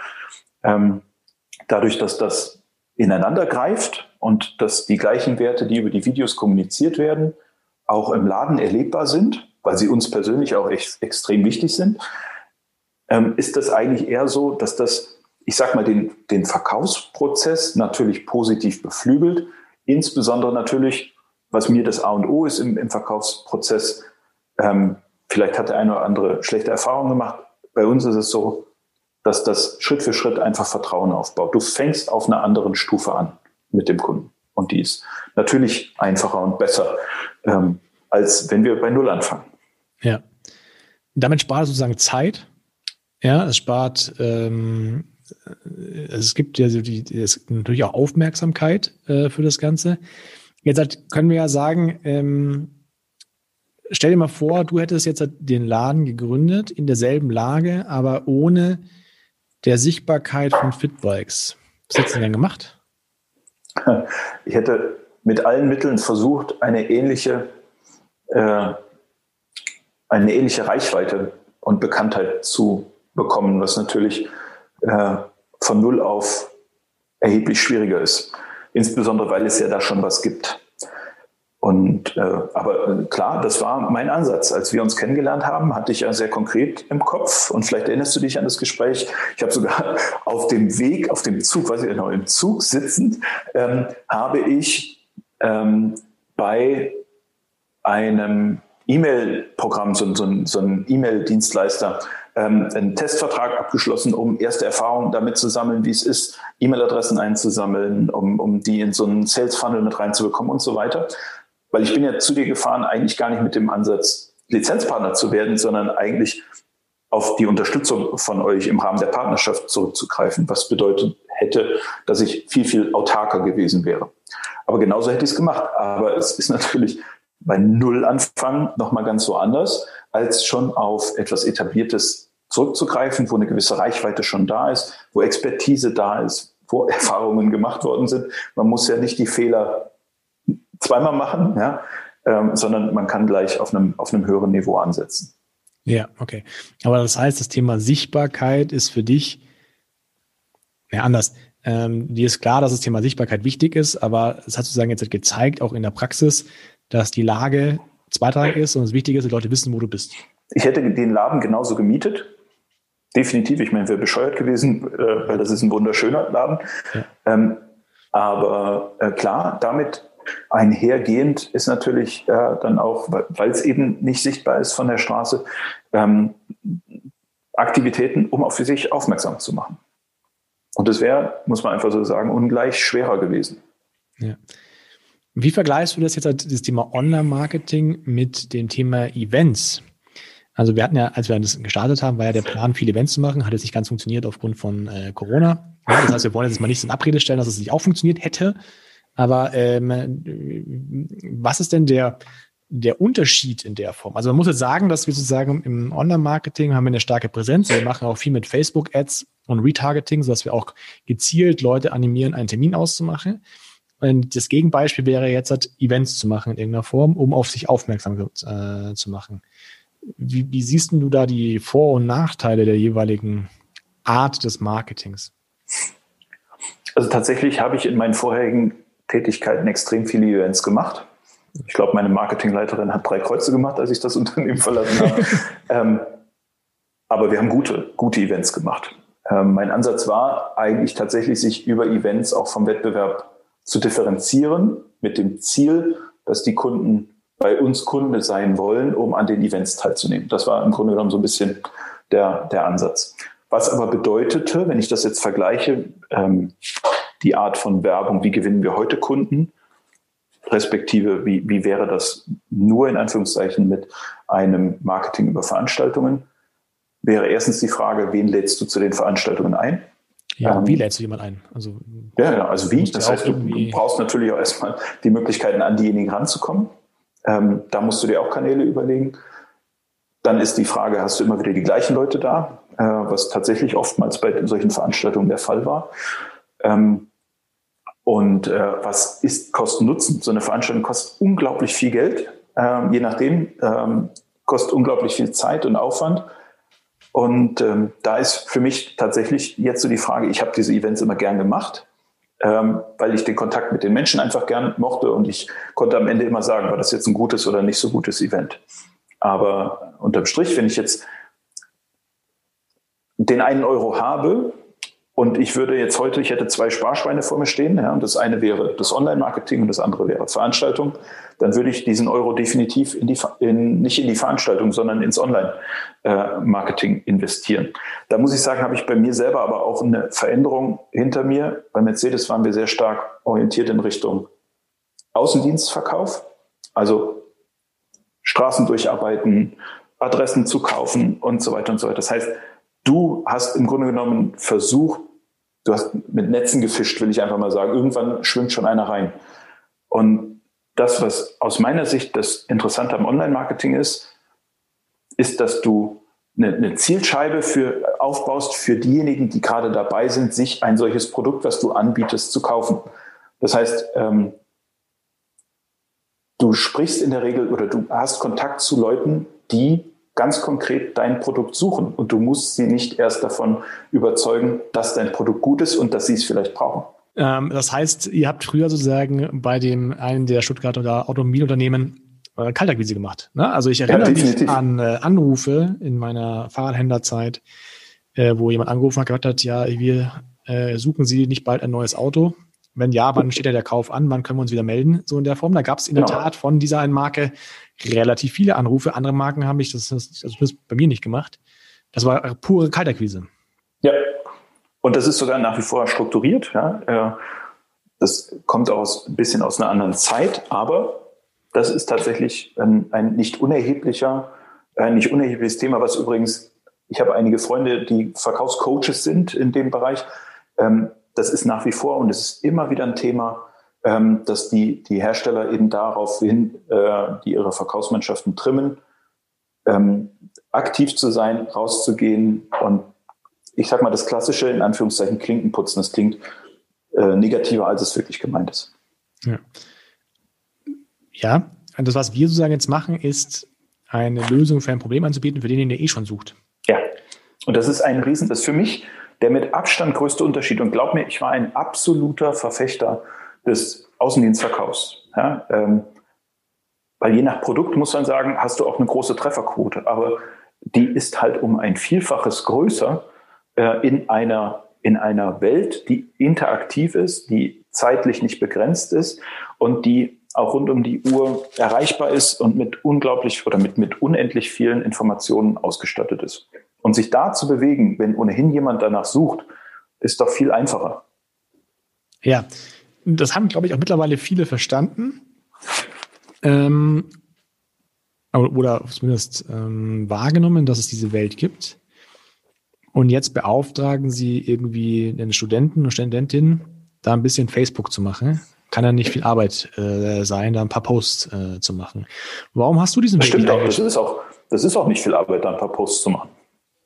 Ähm, dadurch, dass das ineinander greift und dass die gleichen Werte, die über die Videos kommuniziert werden, auch im Laden erlebbar sind, weil sie uns persönlich auch echt extrem wichtig sind, ähm, ist das eigentlich eher so, dass das, ich sag mal, den, den Verkaufsprozess natürlich positiv beflügelt, insbesondere natürlich, was mir das A und O ist im, im Verkaufsprozess. Ähm, vielleicht hat der eine oder andere schlechte Erfahrungen gemacht. Bei uns ist es so, dass das Schritt für Schritt einfach Vertrauen aufbaut. Du fängst auf einer anderen Stufe an mit dem Kunden. Und die ist natürlich einfacher und besser, ähm, als wenn wir bei Null anfangen. Ja. Damit spart sozusagen Zeit, ja, es spart, ähm, es gibt ja so die, es natürlich auch Aufmerksamkeit äh, für das Ganze. Jetzt halt können wir ja sagen, ähm, stell dir mal vor, du hättest jetzt den Laden gegründet in derselben Lage, aber ohne der Sichtbarkeit von Fitbikes. Was hättest du denn gemacht? Ich hätte mit allen Mitteln versucht, eine ähnliche, äh, eine ähnliche Reichweite und Bekanntheit zu bekommen, was natürlich äh, von Null auf erheblich schwieriger ist. Insbesondere, weil es ja da schon was gibt. Und äh, aber äh, klar, das war mein Ansatz. Als wir uns kennengelernt haben, hatte ich ja sehr konkret im Kopf. Und vielleicht erinnerst du dich an das Gespräch. Ich habe sogar auf dem Weg, auf dem Zug, weiß ich genau, im Zug sitzend, ähm, habe ich ähm, bei einem E-Mail-Programm, so, so, so ein E-Mail-Dienstleister, ähm, einen Testvertrag abgeschlossen, um erste Erfahrungen damit zu sammeln, wie es ist, E-Mail-Adressen einzusammeln, um, um die in so einen Sales-Funnel mit reinzubekommen und so weiter. Weil ich bin ja zu dir gefahren, eigentlich gar nicht mit dem Ansatz, Lizenzpartner zu werden, sondern eigentlich auf die Unterstützung von euch im Rahmen der Partnerschaft zurückzugreifen, was bedeutet hätte, dass ich viel, viel autarker gewesen wäre. Aber genauso hätte ich es gemacht. Aber es ist natürlich bei Null anfangen nochmal ganz so anders als schon auf etwas Etabliertes zurückzugreifen, wo eine gewisse Reichweite schon da ist, wo Expertise da ist, wo Erfahrungen gemacht worden sind. Man muss ja nicht die Fehler zweimal machen, ja, ähm, sondern man kann gleich auf einem, auf einem höheren Niveau ansetzen. Ja, okay. Aber das heißt, das Thema Sichtbarkeit ist für dich, ja, anders. Ähm, dir ist klar, dass das Thema Sichtbarkeit wichtig ist, aber es hat sozusagen jetzt gezeigt, auch in der Praxis, dass die Lage zweitrangig ist, sondern das Wichtige ist, die Leute wissen, wo du bist. Ich hätte den Laden genauso gemietet. Definitiv. Ich meine, wäre bescheuert gewesen, äh, weil das ist ein wunderschöner Laden. Ja. Ähm, aber äh, klar, damit einhergehend ist natürlich äh, dann auch, weil es eben nicht sichtbar ist von der Straße, ähm, Aktivitäten, um auf sich aufmerksam zu machen. Und das wäre, muss man einfach so sagen, ungleich schwerer gewesen. Ja. Wie vergleichst du das jetzt, das Thema Online-Marketing mit dem Thema Events? Also wir hatten ja, als wir das gestartet haben, war ja der Plan, viele Events zu machen, hat jetzt nicht ganz funktioniert aufgrund von äh, Corona. Ja, das heißt, wir wollen jetzt mal nicht in Abrede stellen, dass es nicht auch funktioniert hätte. Aber ähm, was ist denn der, der Unterschied in der Form? Also man muss jetzt sagen, dass wir sozusagen im Online-Marketing haben wir eine starke Präsenz. Wir machen auch viel mit Facebook-Ads und Retargeting, sodass wir auch gezielt Leute animieren, einen Termin auszumachen. Und das Gegenbeispiel wäre jetzt halt Events zu machen in irgendeiner Form, um auf sich aufmerksam äh, zu machen. Wie, wie siehst du da die Vor- und Nachteile der jeweiligen Art des Marketings? Also tatsächlich habe ich in meinen vorherigen Tätigkeiten extrem viele Events gemacht. Ich glaube, meine Marketingleiterin hat drei Kreuze gemacht, als ich das Unternehmen verlassen habe. ähm, aber wir haben gute, gute Events gemacht. Ähm, mein Ansatz war eigentlich tatsächlich, sich über Events auch vom Wettbewerb zu differenzieren, mit dem Ziel, dass die Kunden bei uns Kunde sein wollen, um an den Events teilzunehmen. Das war im Grunde genommen so ein bisschen der, der Ansatz. Was aber bedeutete, wenn ich das jetzt vergleiche, ähm, die Art von Werbung, wie gewinnen wir heute Kunden, respektive wie, wie wäre das nur in Anführungszeichen mit einem Marketing über Veranstaltungen, wäre erstens die Frage, wen lädst du zu den Veranstaltungen ein? Ja, ähm, wie lädst du jemanden ein? Also, ja, also wie? Das heißt, du brauchst natürlich auch erstmal die Möglichkeiten, an diejenigen ranzukommen. Ähm, da musst du dir auch Kanäle überlegen. Dann ist die Frage, hast du immer wieder die gleichen Leute da, äh, was tatsächlich oftmals bei solchen Veranstaltungen der Fall war. Ähm, und äh, was ist Kosten-Nutzen? So eine Veranstaltung kostet unglaublich viel Geld, ähm, je nachdem, ähm, kostet unglaublich viel Zeit und Aufwand. Und ähm, da ist für mich tatsächlich jetzt so die Frage, ich habe diese Events immer gern gemacht, ähm, weil ich den Kontakt mit den Menschen einfach gern mochte und ich konnte am Ende immer sagen, war das jetzt ein gutes oder nicht so gutes Event. Aber unterm Strich, wenn ich jetzt den einen Euro habe und ich würde jetzt heute, ich hätte zwei Sparschweine vor mir stehen, ja, und das eine wäre das Online-Marketing und das andere wäre Veranstaltung, dann würde ich diesen Euro definitiv in die, in, nicht in die Veranstaltung, sondern ins Online-Marketing investieren. Da muss ich sagen, habe ich bei mir selber aber auch eine Veränderung hinter mir. Bei Mercedes waren wir sehr stark orientiert in Richtung Außendienstverkauf, also Straßen durcharbeiten, Adressen zu kaufen und so weiter und so weiter. Das heißt, du hast im Grunde genommen versucht, du hast mit Netzen gefischt, will ich einfach mal sagen. Irgendwann schwimmt schon einer rein. Und das, was aus meiner Sicht das Interessante am Online-Marketing ist, ist, dass du eine, eine, Zielscheibe für, aufbaust für diejenigen, die gerade dabei sind, sich ein solches Produkt, was du anbietest, zu kaufen. Das heißt, ähm, du sprichst in der Regel oder du hast Kontakt zu Leuten, die ganz konkret dein Produkt suchen und du musst sie nicht erst davon überzeugen, dass dein Produkt gut ist und dass sie es vielleicht brauchen. Ähm, das heißt, ihr habt früher sozusagen bei dem einen der Stuttgarter Automobilunternehmen äh, Kaltakquise gemacht. Ne? Also ich erinnere ja, mich an äh, Anrufe in meiner Fahrradhändlerzeit, äh, wo jemand angerufen hat, gesagt hat, ja, wir äh, suchen Sie nicht bald ein neues Auto? Wenn ja, wann steht ja der Kauf an? Wann können wir uns wieder melden? So in der Form. Da gab es in genau. der Tat von dieser einen Marke relativ viele Anrufe. Andere Marken haben mich das, also das bei mir nicht gemacht. Das war pure Kaltakquise. Ja. Und das ist sogar nach wie vor strukturiert. Ja. Das kommt aus, ein bisschen aus einer anderen Zeit, aber das ist tatsächlich ein, ein nicht unerheblicher, ein nicht unerhebliches Thema, was übrigens, ich habe einige Freunde, die Verkaufscoaches sind in dem Bereich. Ähm, das ist nach wie vor und es ist immer wieder ein Thema, ähm, dass die, die Hersteller eben daraufhin, äh, die ihre Verkaufsmannschaften trimmen, ähm, aktiv zu sein, rauszugehen und ich sag mal, das klassische, in Anführungszeichen, Klinkenputzen, das klingt äh, negativer, als es wirklich gemeint ist. Ja. ja, das, was wir sozusagen jetzt machen, ist eine Lösung für ein Problem anzubieten, für den, der eh schon sucht. Ja, und das ist ein Riesen, das ist für mich der mit Abstand größte Unterschied. Und glaub mir, ich war ein absoluter Verfechter des Außendienstverkaufs. Ja, ähm, weil je nach Produkt muss man sagen, hast du auch eine große Trefferquote. Aber die ist halt um ein Vielfaches größer äh, in, einer, in einer Welt, die interaktiv ist, die zeitlich nicht begrenzt ist und die auch rund um die Uhr erreichbar ist und mit unglaublich oder mit, mit unendlich vielen Informationen ausgestattet ist. Und sich da zu bewegen, wenn ohnehin jemand danach sucht, ist doch viel einfacher. Ja, das haben, glaube ich, auch mittlerweile viele verstanden. Ähm, oder zumindest ähm, wahrgenommen, dass es diese Welt gibt. Und jetzt beauftragen sie irgendwie einen Studenten und Studentin, da ein bisschen Facebook zu machen. Kann ja nicht viel Arbeit äh, sein, da ein paar Posts äh, zu machen. Warum hast du diesen Weg? Stimmt auch, das ist auch, das ist auch nicht viel Arbeit, da ein paar Posts zu machen.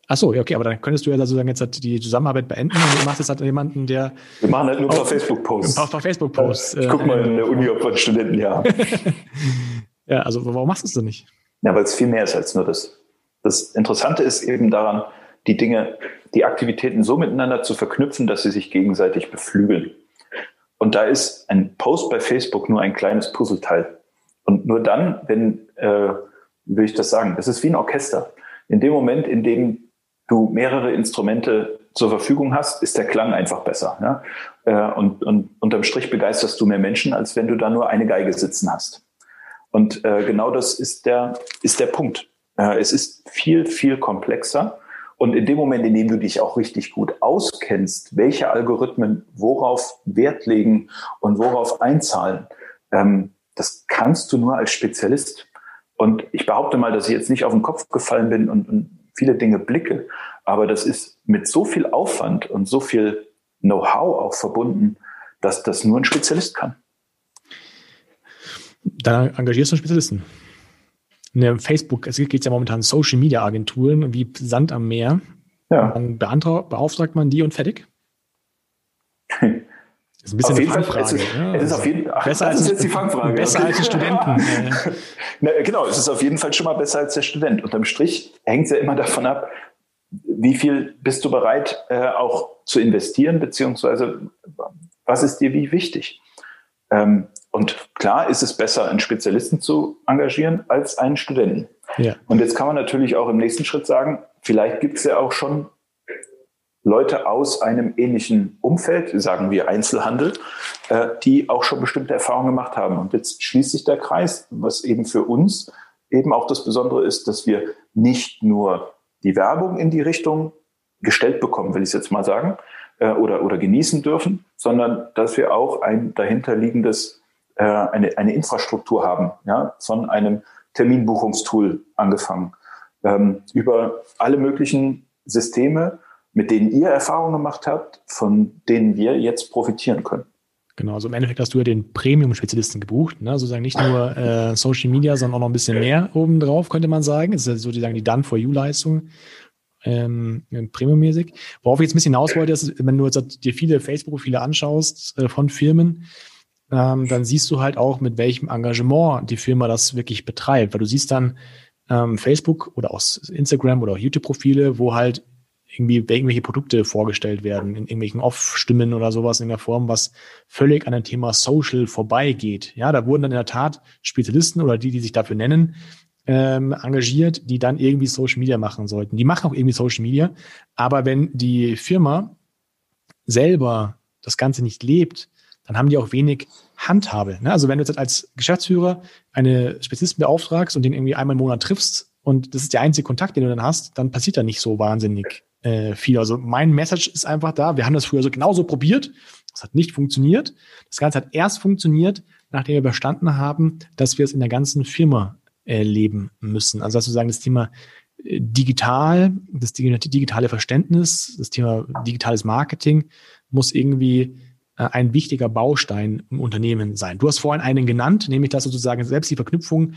Ach so, okay, aber dann könntest du ja sozusagen jetzt halt die Zusammenarbeit beenden und du machst jetzt halt jemanden, der. Wir machen halt nur ein paar Facebook-Posts. Ein paar, Facebook-Posts. Ich guck mal in der Uni, ob wir Studenten ja ja, also warum machst du es denn nicht? Ja, weil es viel mehr ist als nur das. Das Interessante ist eben daran, die Dinge, die Aktivitäten so miteinander zu verknüpfen, dass sie sich gegenseitig beflügeln. Und da ist ein Post bei Facebook nur ein kleines Puzzleteil. Und nur dann, wenn, äh, will ich das sagen, es ist wie ein Orchester. In dem Moment, in dem du mehrere Instrumente zur Verfügung hast, ist der Klang einfach besser. Ja? Äh, und, und unterm Strich begeisterst du mehr Menschen, als wenn du da nur eine Geige sitzen hast. Und äh, genau das ist der, ist der Punkt. Äh, es ist viel, viel komplexer. Und in dem Moment, in dem du dich auch richtig gut auskennst, welche Algorithmen worauf Wert legen und worauf einzahlen, ähm, das kannst du nur als Spezialist. Und ich behaupte mal, dass ich jetzt nicht auf den Kopf gefallen bin und, und viele Dinge blicke. Aber das ist mit so viel Aufwand und so viel Know-how auch verbunden, dass das nur ein Spezialist kann. Da engagierst du einen Spezialisten. In der Facebook, es gibt ja momentan Social Media Agenturen wie Sand am Meer. Ja. Dann beauftragt man die und fertig. Das ist ein bisschen auf eine Fangfrage. Fall, es ist, ja. es ist auf jeden, ach, besser als, jetzt die Fangfrage. Besser als die Studenten. Na, genau, es ist auf jeden Fall schon mal besser als der Student. Unterm Strich hängt es ja immer davon ab, wie viel bist du bereit äh, auch zu investieren, beziehungsweise was ist dir wie wichtig? Ähm, und klar ist es besser, einen Spezialisten zu engagieren als einen Studenten. Ja. Und jetzt kann man natürlich auch im nächsten Schritt sagen, vielleicht gibt es ja auch schon Leute aus einem ähnlichen Umfeld, sagen wir Einzelhandel, äh, die auch schon bestimmte Erfahrungen gemacht haben. Und jetzt schließt sich der Kreis, was eben für uns eben auch das Besondere ist, dass wir nicht nur die Werbung in die Richtung gestellt bekommen, will ich jetzt mal sagen, äh, oder, oder genießen dürfen, sondern dass wir auch ein dahinterliegendes, äh, eine, eine Infrastruktur haben, ja, von einem Terminbuchungstool angefangen, ähm, über alle möglichen Systeme, mit denen ihr Erfahrungen gemacht habt, von denen wir jetzt profitieren können. Genau, also im Endeffekt hast du ja den Premium-Spezialisten gebucht, ne? sozusagen nicht nur äh, Social Media, sondern auch noch ein bisschen mehr obendrauf, könnte man sagen. Das ist ja sozusagen die Done-for-You-Leistung, ähm, Premium-mäßig. Worauf ich jetzt ein bisschen hinaus wollte, ist, wenn du jetzt dir viele Facebook-Profile anschaust äh, von Firmen, ähm, dann siehst du halt auch, mit welchem Engagement die Firma das wirklich betreibt, weil du siehst dann ähm, Facebook oder auch Instagram oder YouTube-Profile, wo halt irgendwie irgendwelche Produkte vorgestellt werden, in irgendwelchen Off-Stimmen oder sowas in der Form, was völlig an dem Thema Social vorbeigeht. Ja, da wurden dann in der Tat Spezialisten oder die, die sich dafür nennen, ähm, engagiert, die dann irgendwie Social Media machen sollten. Die machen auch irgendwie Social Media, aber wenn die Firma selber das Ganze nicht lebt, dann haben die auch wenig Handhabe. Ne? Also wenn du jetzt als Geschäftsführer eine Spezialisten beauftragst und den irgendwie einmal im Monat triffst und das ist der einzige Kontakt, den du dann hast, dann passiert da nicht so wahnsinnig äh, viel. Also mein Message ist einfach da. Wir haben das früher so genauso probiert. Das hat nicht funktioniert. Das Ganze hat erst funktioniert, nachdem wir verstanden haben, dass wir es in der ganzen Firma erleben müssen. Also sozusagen das Thema äh, digital, das digitale Verständnis, das Thema digitales Marketing muss irgendwie äh, ein wichtiger Baustein im Unternehmen sein. Du hast vorhin einen genannt, nämlich dass sozusagen selbst die Verknüpfung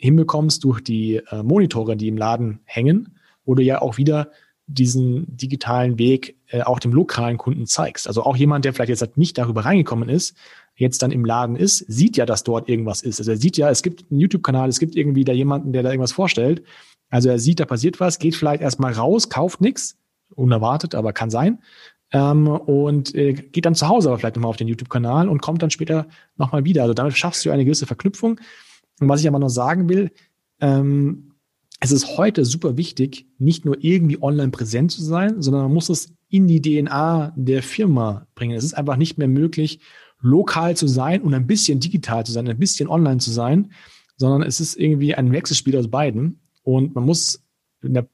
hinbekommst durch die äh, Monitore, die im Laden hängen, wo du ja auch wieder diesen digitalen Weg äh, auch dem lokalen Kunden zeigst. Also auch jemand, der vielleicht jetzt halt nicht darüber reingekommen ist, jetzt dann im Laden ist, sieht ja, dass dort irgendwas ist. Also er sieht ja, es gibt einen YouTube-Kanal, es gibt irgendwie da jemanden, der da irgendwas vorstellt. Also er sieht, da passiert was, geht vielleicht erstmal raus, kauft nichts, unerwartet, aber kann sein. Ähm, und äh, geht dann zu Hause aber vielleicht nochmal auf den YouTube-Kanal und kommt dann später nochmal wieder. Also damit schaffst du eine gewisse Verknüpfung Und was ich aber noch sagen will, ähm, es ist heute super wichtig, nicht nur irgendwie online präsent zu sein, sondern man muss es in die DNA der Firma bringen. Es ist einfach nicht mehr möglich, lokal zu sein und ein bisschen digital zu sein, ein bisschen online zu sein, sondern es ist irgendwie ein Wechselspiel aus beiden und man muss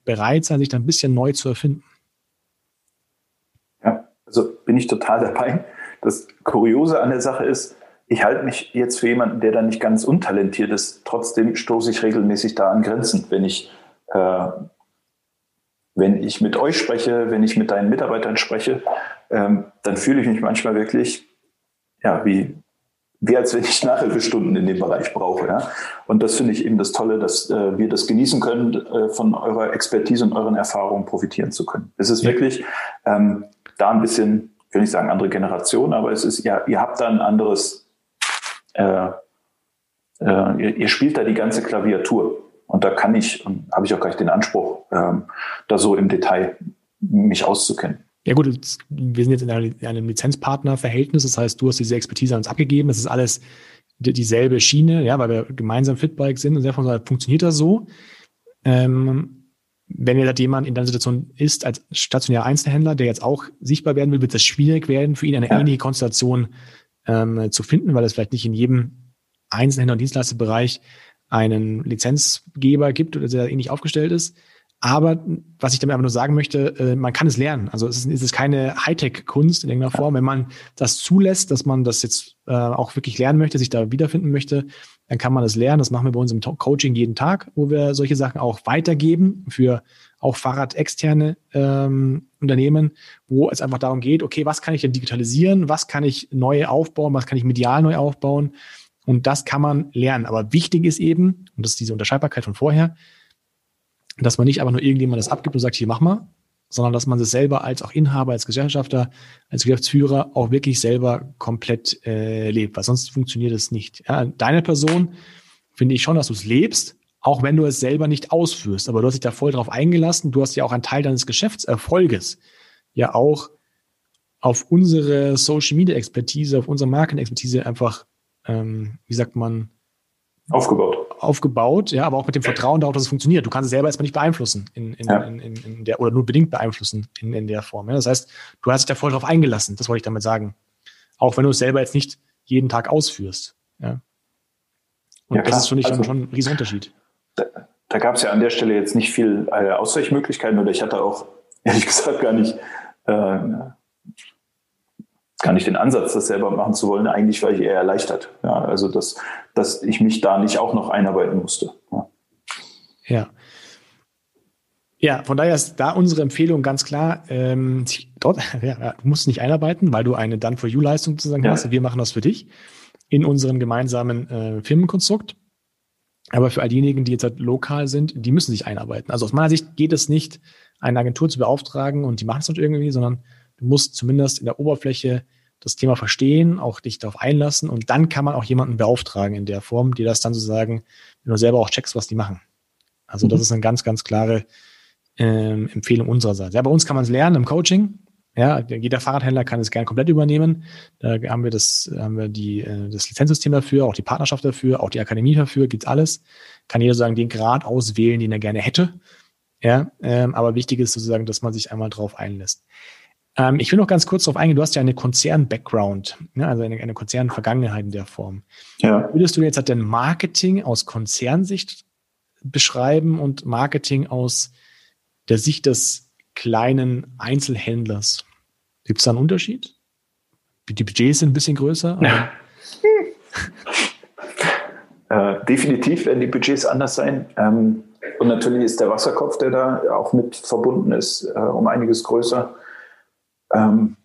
bereit sein, sich da ein bisschen neu zu erfinden. Ja, also bin ich total dabei. Das Kuriose an der Sache ist, ich halte mich jetzt für jemanden, der da nicht ganz untalentiert ist. Trotzdem stoße ich regelmäßig da an Grenzen, wenn ich, äh, wenn ich mit euch spreche, wenn ich mit deinen Mitarbeitern spreche, ähm, dann fühle ich mich manchmal wirklich, ja, wie, wie als wenn ich Nachhilfestunden in dem Bereich brauche. Ja? Und das finde ich eben das Tolle, dass äh, wir das genießen können, äh, von eurer Expertise und euren Erfahrungen profitieren zu können. Es ist wirklich ähm, da ein bisschen, ich will nicht sagen andere Generation, aber es ist, ja, ihr habt da ein anderes äh, äh, ihr, ihr, spielt da die ganze Klaviatur. Und da kann ich und habe ich auch gleich den Anspruch, ähm, da so im Detail mich auszukennen. Ja gut, wir sind jetzt in einem Lizenzpartnerverhältnis, das heißt, du hast diese Expertise an uns abgegeben, das ist alles dieselbe Schiene, ja, weil wir gemeinsam Fitbike sind und sehr von funktioniert das so. Ähm, wenn jetzt jemand in der Situation ist, als stationärer Einzelhändler, der jetzt auch sichtbar werden will, wird es schwierig werden, für ihn eine ja. ähnliche Konstellation ähm, zu finden, weil es vielleicht nicht in jedem Einzelhändler- und Dienstleisterbereich einen Lizenzgeber gibt oder der ähnlich aufgestellt ist. Aber was ich damit einfach nur sagen möchte, äh, man kann es lernen. Also es ist, es ist keine Hightech-Kunst in irgendeiner Form. Wenn man das zulässt, dass man das jetzt äh, auch wirklich lernen möchte, sich da wiederfinden möchte, dann kann man das lernen. Das machen wir bei uns im Coaching jeden Tag, wo wir solche Sachen auch weitergeben für auch Fahrradexterne ähm, Unternehmen, wo es einfach darum geht, okay, was kann ich denn digitalisieren, was kann ich neu aufbauen, was kann ich medial neu aufbauen. Und das kann man lernen. Aber wichtig ist eben, und das ist diese Unterscheidbarkeit von vorher, dass man nicht einfach nur irgendjemand das abgibt und sagt, hier mach mal, sondern dass man es selber als auch Inhaber, als Gesellschafter, als Geschäftsführer auch wirklich selber komplett äh, lebt, weil sonst funktioniert es nicht. Ja, deine Person finde ich schon, dass du es lebst, auch wenn du es selber nicht ausführst. Aber du hast dich da voll drauf eingelassen. Du hast ja auch einen Teil deines Geschäftserfolges ja auch auf unsere Social Media Expertise, auf unsere Markenexpertise einfach, ähm, wie sagt man, aufgebaut. Aufgebaut, ja, aber auch mit dem Vertrauen darauf, dass es funktioniert. Du kannst es selber erstmal nicht beeinflussen in, in, ja. in, in, der oder nur bedingt beeinflussen in, in der Form. Ja. Das heißt, du hast dich da voll drauf eingelassen. Das wollte ich damit sagen. Auch wenn du es selber jetzt nicht jeden Tag ausführst. Ja. Und ja, das ist für mich also, schon ein Riesenunterschied da, da gab es ja an der Stelle jetzt nicht viel äh, Ausweichmöglichkeiten oder ich hatte auch ehrlich gesagt gar nicht, äh, gar nicht den Ansatz, das selber machen zu wollen. Eigentlich war ich eher erleichtert. Ja, also dass, dass ich mich da nicht auch noch einarbeiten musste. Ja. ja. Ja, von daher ist da unsere Empfehlung ganz klar, ähm, dort, ja, du musst nicht einarbeiten, weil du eine Done-for-You-Leistung sozusagen ja. hast. Wir machen das für dich in unserem gemeinsamen äh, Firmenkonstrukt. Aber für all diejenigen, die jetzt halt lokal sind, die müssen sich einarbeiten. Also aus meiner Sicht geht es nicht, eine Agentur zu beauftragen und die machen es nicht irgendwie, sondern du musst zumindest in der Oberfläche das Thema verstehen, auch dich darauf einlassen und dann kann man auch jemanden beauftragen in der Form, die das dann sozusagen, wenn du selber auch checkst, was die machen. Also das mhm. ist eine ganz, ganz klare ähm, Empfehlung unsererseits. Ja, bei uns kann man es lernen im Coaching. Ja, jeder Fahrradhändler kann es gerne komplett übernehmen. Da haben wir das, haben wir die, äh, das Lizenzsystem dafür, auch die Partnerschaft dafür, auch die Akademie dafür, gibt's alles. Kann jeder sozusagen den Grad auswählen, den er gerne hätte. Ja, ähm, aber wichtig ist sozusagen, dass man sich einmal drauf einlässt. Ähm, ich will noch ganz kurz darauf eingehen, du hast ja eine Konzern-Background, ne, also eine, eine Konzern-Vergangenheit in der Form. Ja. Würdest du jetzt halt denn Marketing aus Konzernsicht beschreiben und Marketing aus der Sicht des kleinen Einzelhändlers. Gibt es da einen Unterschied? Die Budgets sind ein bisschen größer. äh, definitiv werden die Budgets anders sein. Ähm, und natürlich ist der Wasserkopf, der da auch mit verbunden ist, äh, um einiges größer. Ähm,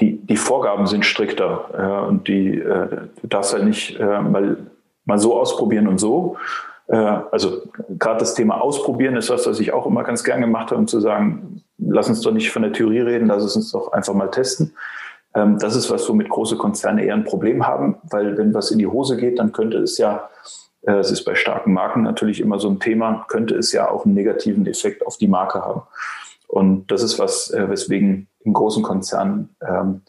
die, die Vorgaben sind strikter äh, und die, äh, du darfst halt nicht äh, mal, mal so ausprobieren und so, äh, also gerade das Thema Ausprobieren ist was, was ich auch immer ganz gern gemacht habe, um zu sagen, lass uns doch nicht von der Theorie reden, lass es uns doch einfach mal testen. Ähm, das ist was, womit große Konzerne eher ein Problem haben, weil wenn was in die Hose geht, dann könnte es ja, äh, es ist bei starken Marken natürlich immer so ein Thema, könnte es ja auch einen negativen Effekt auf die Marke haben. Und das ist was, äh, weswegen in großen Konzernen ähm,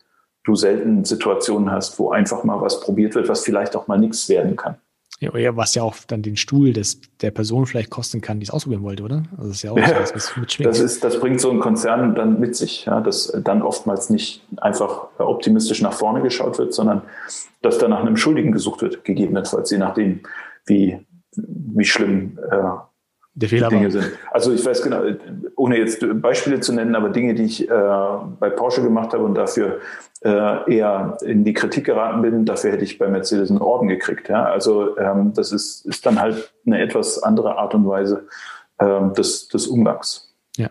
du selten Situationen hast, wo einfach mal was probiert wird, was vielleicht auch mal nichts werden kann. Ja, was ja auch dann den Stuhl des, der Person vielleicht kosten kann, die es ausprobieren wollte, oder? Also das ist ja auch ja, was, was mitschwingt. Das, ist, das bringt so ein Konzern dann mit sich, ja, dass dann oftmals nicht einfach optimistisch nach vorne geschaut wird, sondern dass da nach einem Schuldigen gesucht wird, gegebenenfalls, je nachdem, wie, wie schlimm äh, der Fehler Dinge war. sind. Also ich weiß genau, ohne jetzt Beispiele zu nennen, aber Dinge, die ich äh, bei Porsche gemacht habe und dafür äh, eher in die Kritik geraten bin, dafür hätte ich bei Mercedes einen Orden gekriegt. Ja? Also ähm, das ist, ist dann halt eine etwas andere Art und Weise ähm, des, des Umgangs. Ja.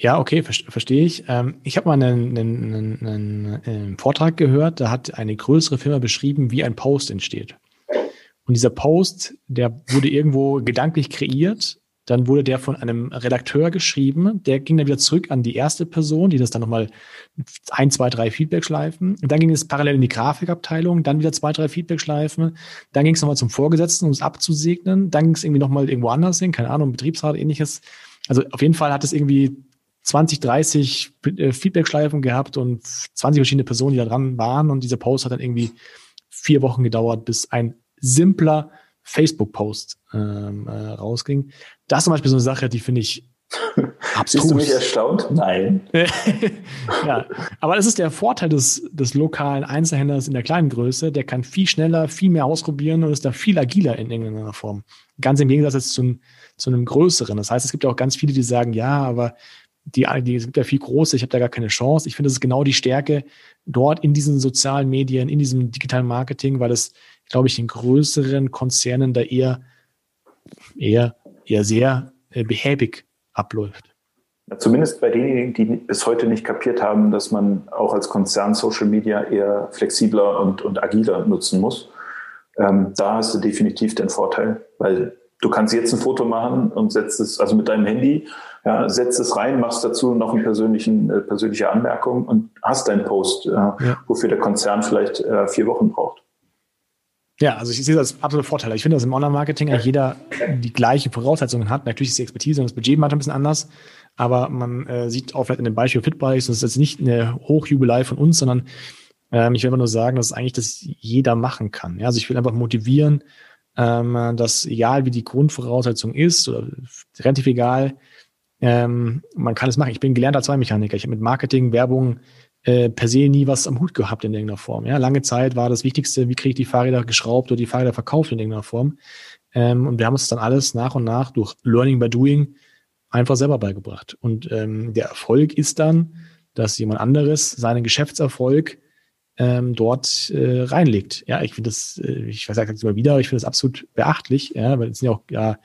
Ja, okay, verstehe ich. Ähm, ich habe mal einen, einen, einen, einen Vortrag gehört, da hat eine größere Firma beschrieben, wie ein Post entsteht. Und dieser Post, der wurde irgendwo gedanklich kreiert. Dann wurde der von einem Redakteur geschrieben. Der ging dann wieder zurück an die erste Person, die das dann nochmal ein, zwei, drei Feedback-Schleifen. Dann ging es parallel in die Grafikabteilung, dann wieder zwei, drei Feedback-Schleifen. Dann ging es nochmal zum Vorgesetzten, um es abzusegnen. Dann ging es irgendwie nochmal irgendwo anders hin, keine Ahnung, Betriebsrat, ähnliches. Also auf jeden Fall hat es irgendwie 20, 30 äh, Feedback-Schleifen gehabt und 20 verschiedene Personen, die da dran waren. Und dieser Post hat dann irgendwie vier Wochen gedauert, bis ein simpler Facebook-Post ähm, äh, rausging. Das ist zum Beispiel so eine Sache, die finde ich abstrus. Bist du mich erstaunt? Nein. ja, aber das ist der Vorteil des, des lokalen Einzelhändlers in der kleinen Größe. Der kann viel schneller, viel mehr ausprobieren und ist da viel agiler in irgendeiner Form. Ganz im Gegensatz jetzt zu, zu einem größeren. Das heißt, es gibt ja auch ganz viele, die sagen, ja, aber die, die es gibt ja viel große, ich habe da gar keine Chance. Ich finde, das ist genau die Stärke dort in diesen sozialen Medien, in diesem digitalen Marketing, weil es glaube ich, in größeren Konzernen da eher, eher, eher sehr äh, behäbig abläuft. Ja, zumindest bei denjenigen, die es heute nicht kapiert haben, dass man auch als Konzern Social Media eher flexibler und, und agiler nutzen muss. Ähm, da hast du definitiv den Vorteil, weil du kannst jetzt ein Foto machen und setzt es, also mit deinem Handy, ja, setzt es rein, machst dazu noch eine persönlichen, äh, persönliche Anmerkung und hast deinen Post, äh, ja. wofür der Konzern vielleicht äh, vier Wochen braucht. Ja, also ich sehe das als absolute Vorteil. Ich finde, dass im Online-Marketing eigentlich jeder die gleichen Voraussetzungen hat. Natürlich ist die Expertise und das Budget manchmal ein bisschen anders, aber man äh, sieht auch vielleicht in dem Beispiel Fitbikes, das ist jetzt nicht eine Hochjubelei von uns, sondern ähm, ich will einfach nur sagen, dass eigentlich das jeder machen kann. Ja, also ich will einfach motivieren, ähm, dass egal wie die Grundvoraussetzung ist oder relativ egal, ähm, man kann es machen. Ich bin gelernter Zweimechaniker. Ich habe mit Marketing, Werbung, äh, per se nie was am Hut gehabt in irgendeiner Form. Ja, lange Zeit war das Wichtigste, wie kriege ich die Fahrräder geschraubt oder die Fahrräder verkauft in irgendeiner Form. Ähm, und wir haben uns dann alles nach und nach durch Learning by Doing einfach selber beigebracht. Und ähm, der Erfolg ist dann, dass jemand anderes seinen Geschäftserfolg ähm, dort äh, reinlegt. Ja, ich finde das, äh, ich sage das immer wieder, ich finde das absolut beachtlich, ja, weil es sind ja auch ja,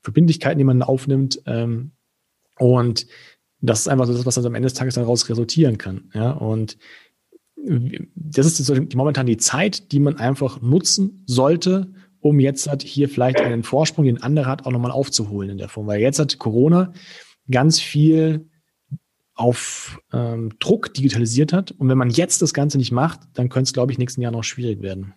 Verbindlichkeiten, die man aufnimmt. Ähm, und das ist einfach so das, was dann am Ende des Tages daraus resultieren kann. Ja, und das ist momentan die Zeit, die man einfach nutzen sollte, um jetzt halt hier vielleicht einen Vorsprung, den andere hat, auch nochmal aufzuholen in der Form. Weil jetzt hat Corona ganz viel auf ähm, Druck digitalisiert hat. Und wenn man jetzt das Ganze nicht macht, dann könnte es, glaube ich, nächsten Jahr noch schwierig werden.